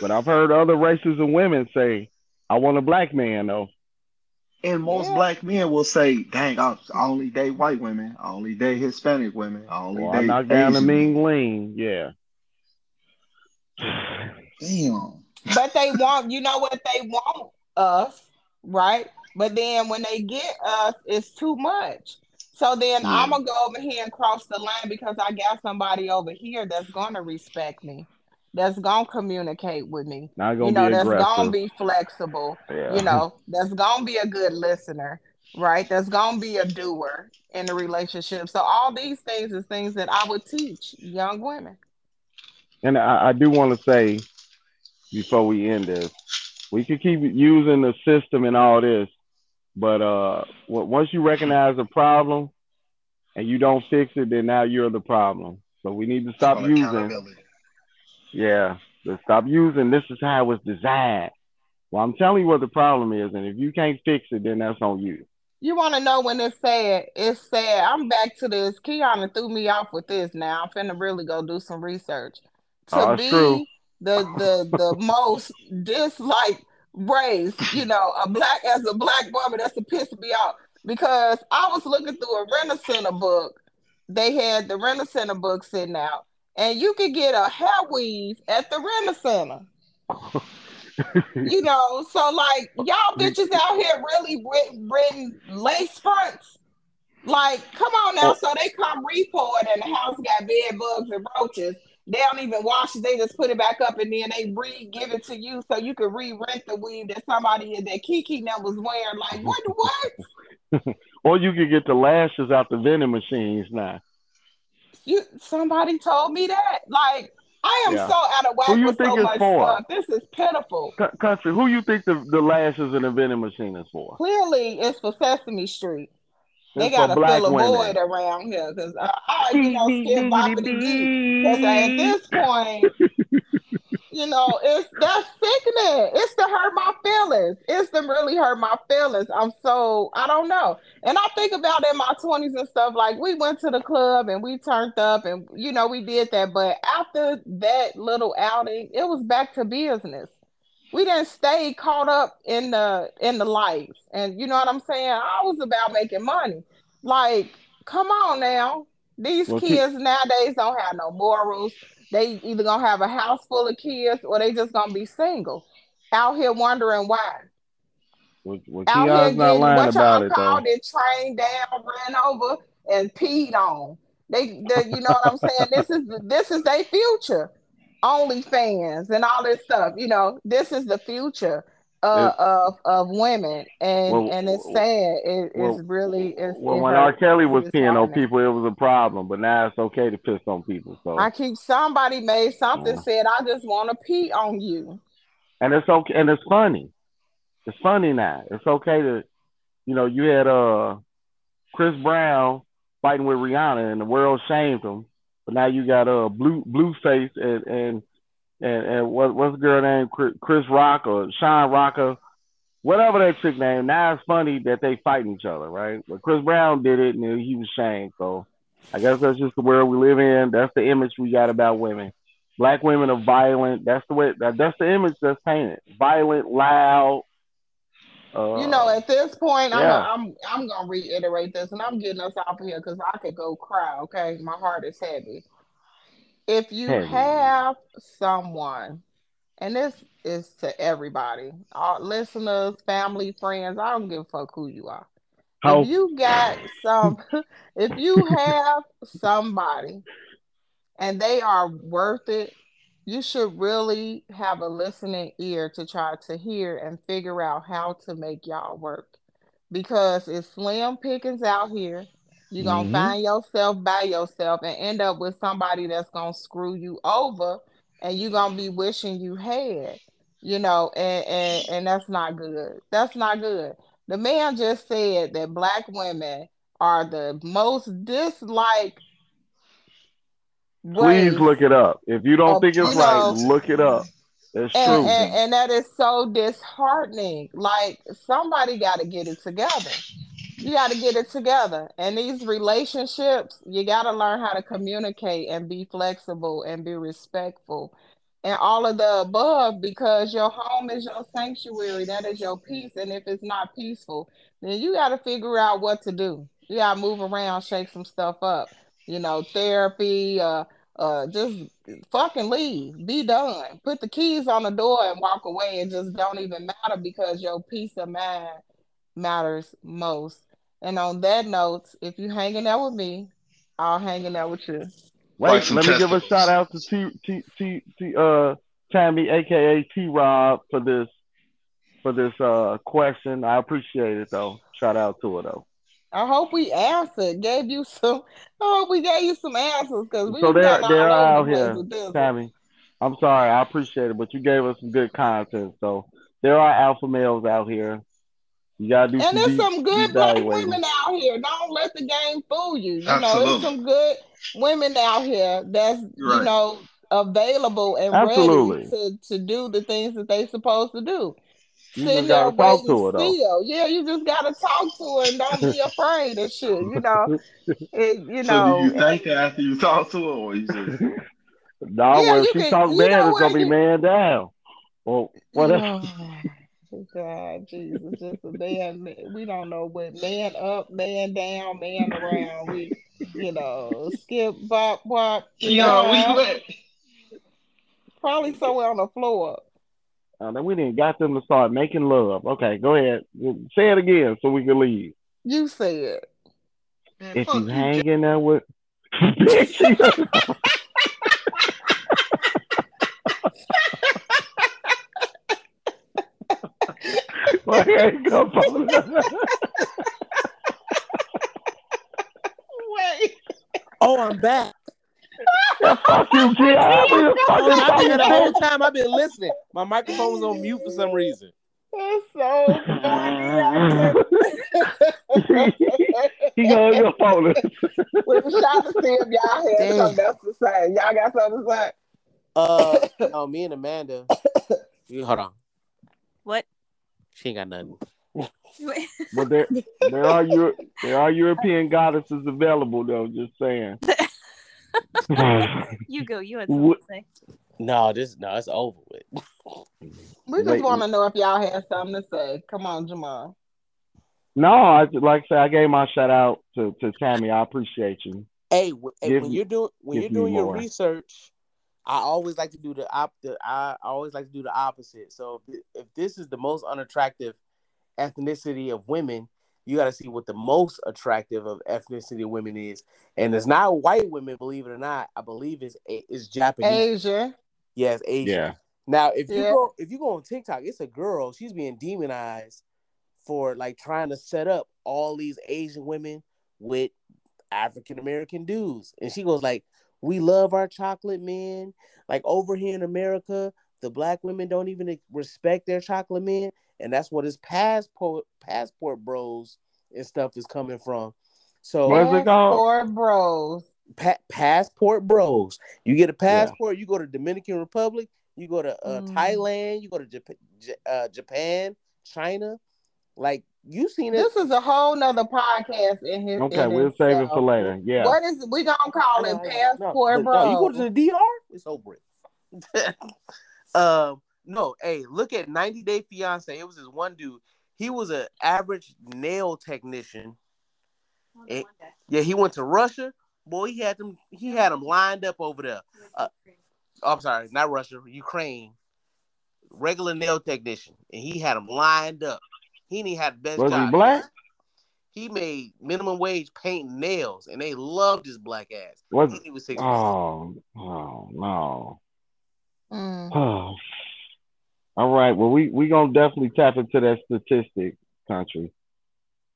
but I've heard other races of women say, "I want a black man though." And most Yeah. black men will say, "Dang, I I only date white women. I only date Hispanic women. I only Or I date knock down the Asian women." mean lean. Yeah. Damn. But they want, you know what they want us, right? But then when they get us, it's too much. So then Yeah. I'm gonna go over here and cross the line because I got somebody over here that's gonna respect me, that's gonna communicate with me, Not you gonna know, be that's gonna be flexible, Yeah. you know, that's gonna be a good listener, right? That's gonna be a doer in the relationship. So all these things is things that I would teach young women. And I, I do want to say before we end this, we could keep using the system and all this, but uh, once you recognize a problem and you don't fix it, then now you're the problem. So we need to stop Called using. Yeah, stop using. This is how it's designed. Well, I'm telling you what the problem is, and if you can't fix it, then that's on you. You want to know when it's sad? It's sad. I'm back to this. Keon threw me off with this. Now I'm finna really go do some research to Oh, be true. the the the most disliked race. You know, a black as a black woman. That's to piss me off because I was looking through a Rent-A-Center book. They had the Rent-A-Center book sitting out, and you could get a hair weave at the Rent-A-Center. You know, so like y'all bitches out here really written lace fronts. Like, come on now. Oh. So they come report and the house got bed bugs and roaches. They don't even wash it. They just put it back up and then they re give it to you so you can re-rent the weave that somebody that Kiki now was wearing. Like, what what? Or you could get the lashes out the vending machines now. You somebody told me that. Like, I am Yeah. so out of whack Who you with so think it's much for? stuff. This is pitiful. C- country, who you think the, the lashes in the vending machine is for? Clearly, it's for Sesame Street. They gotta fill a women. void around here because I, uh, I, you know, skip boppity dee. Because at this point, you know, it's that's sickening. It's to hurt my feelings. It's to really hurt my feelings. I'm so I don't know. And I think about in my 20s and stuff, like we went to the club and we turned up and you know, we did that. But after that little outing, it was back to business. We didn't stay caught up in the in the lights. And you know what I'm saying? I was about making money. Like, come on now. These Well, keep- kids nowadays don't have no morals. They either gonna have a house full of kids or they just gonna be single. Out here wondering why. Well, well, Out here not getting lying what y'all about it though. called it trained down, ran over, and peed on. They, they you know what I'm saying? This is this is their future. OnlyFans and all this stuff. You know, this is the future uh, of of women, and Well, and it's sad. It, well, it's really it's. Well, it when R. Kelly was peeing on people, it was a problem, but now it's okay to piss on people. So, I keep somebody made something Yeah. said I just want to pee on you. and it's okay, and it's funny. It's funny now. It's okay to, you know, you had uh Chris Brown fighting with Rihanna, and the world shamed him. But now you got uh blue Blueface and and and, and what what's the girl name Chris, Chris Rock or Sean Rocker, whatever that chick name. Now it's funny that they fighting each other, right? But Chris Brown did it, and he was shamed. So I guess that's just the world we live in. That's the image we got about women. Black women are violent. That's the way. That, that's the image that's painted. Violent, loud. Uh, You know, at this point, yeah. I'm I'm I'm gonna reiterate this, and I'm getting us off of here because I could go cry. Okay, my heart is heavy. If you Heavy. have someone, and this is to everybody, all listeners, family, friends, I don't give a fuck who you are. How- If you got some, if you have somebody, and they are worth it, you should really have a listening ear to try to hear and figure out how to make y'all work. Because it's slim pickings out here. You're gonna Mhm. find yourself by yourself and end up with somebody that's gonna screw you over and you're gonna be wishing you had, you know, and, and and that's not good. That's not good. The man just said that black women are the most disliked Please look it up. If you don't of- think it's right, look it up. It's and, true. and and that is so disheartening. Like somebody got to get it together. You got to get it together. And these relationships, you got to learn how to communicate and be flexible and be respectful. and all of the above because your home is your sanctuary. That is your peace. And if it's not peaceful, then you got to figure out what to do. You got to move around, shake some stuff up. You know, therapy, uh, uh, just fucking leave. Be done. Put the keys on the door and walk away. It just don't even matter because your peace of mind matters most. And on that note, if you hanging out with me, I'll hanging out with you. Wait, Like some let me give a shout out to T T T T uh Tammy, aka T Rob, for this for this uh question. I appreciate it though. Shout out to her though. I hope we answered, gave you some. I hope we gave you some answers because we So was they're they're all out over the here, with Tammy. I'm sorry, I appreciate it, but you gave us some good content. So there are alpha males out here. You gotta do And some there's deep, some good deep black evaluating. women out here. Don't let the game fool you. You know, there's some good women out here that's you know available and Absolutely. ready to to do the things that they're supposed to do. You Sitting just there gotta talk waiting to her though. still. Yeah, you just gotta talk to her and don't be afraid of shit. You know, it, you So do know. you think that after you talk to her, or you just No, Yeah, well, you if she can- talks you bad, know it's gonna what, be you- man down. Well, whatever. Oh, God, Jesus, just a man. We don't know what man up, man down, man around. We, you know, skip, bop, bop. she always yeah, wet? probably somewhere on the floor. Uh, then we didn't got them to start making love. Okay, go ahead. Say it again so we can leave. You said. Man, If you you, hanging there with Bitch, Why ain't come? Wait. Oh, I'm back. I've been the whole time. I've been listening. My microphone was on mute for some reason. That's so funny. he hung up on us. we was trying to see if y'all had Damn. something else to say. Y'all got something to say? Uh, no, me and Amanda. Hold on. What? She ain't got nothing. But there, there are Euro, there are European goddesses available though. Just saying. you go. You had something to say. No, this no, it's over with. We just want to know if y'all had something to say. Come on, Jamal. no, I like I said, I gave my shout out to, to Tammy. I appreciate you. Hey, w- hey, when me- you're doing when you're doing your more. research, I always like to do the op. The, I always like to do the opposite. So if, if this is the most unattractive ethnicity of women, you got to see what the most attractive of ethnicity women is, and it's not white women. Believe it or not, I believe it's it's Japanese. Asia. Yes, Asian. Yeah. Now, if you go if you go on TikTok, it's a girl. She's being demonized for like trying to set up all these Asian women with African American dudes, and she goes like, "We love our chocolate men. Like over here in America, the black women don't even respect their chocolate men, and that's what his passport passport bros and stuff is coming from." So What is it called? Passport bros. pa- passport bros. You get a passport, you go to Dominican Republic, you go to uh, Mm. Thailand, you go to Jap- J- uh, Japan, China. Like you seen it? This is a whole nother podcast in here. Okay, in we'll save it for later. Yeah. What is we gonna call it? No, Passport no, bros. no, you go to the DR, it's over. it. um, no, hey, look at 90 Day Fiance. It was this one dude. He was an average nail technician. Eh, Yeah, he went to Russia. Boy, he had them. He had them lined up over there. Uh, oh, I'm sorry, not Russia, Ukraine. Regular nail technician, and he had them lined up. He didn't have the best Was job. he black? He made minimum wage painting nails, and they loved his black ass. Was he was six. oh oh no. Mm. Oh. All right. Well, we we gonna definitely tap into that statistic, country.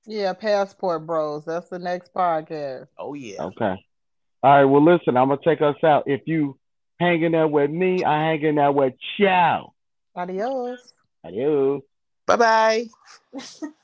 Yeah, passport bros. That's the next podcast. Oh yeah. Okay. All right. Well, listen. I'm gonna take us out. If you hanging there with me, I hanging there with Chow. Adios. Adios. Bye bye.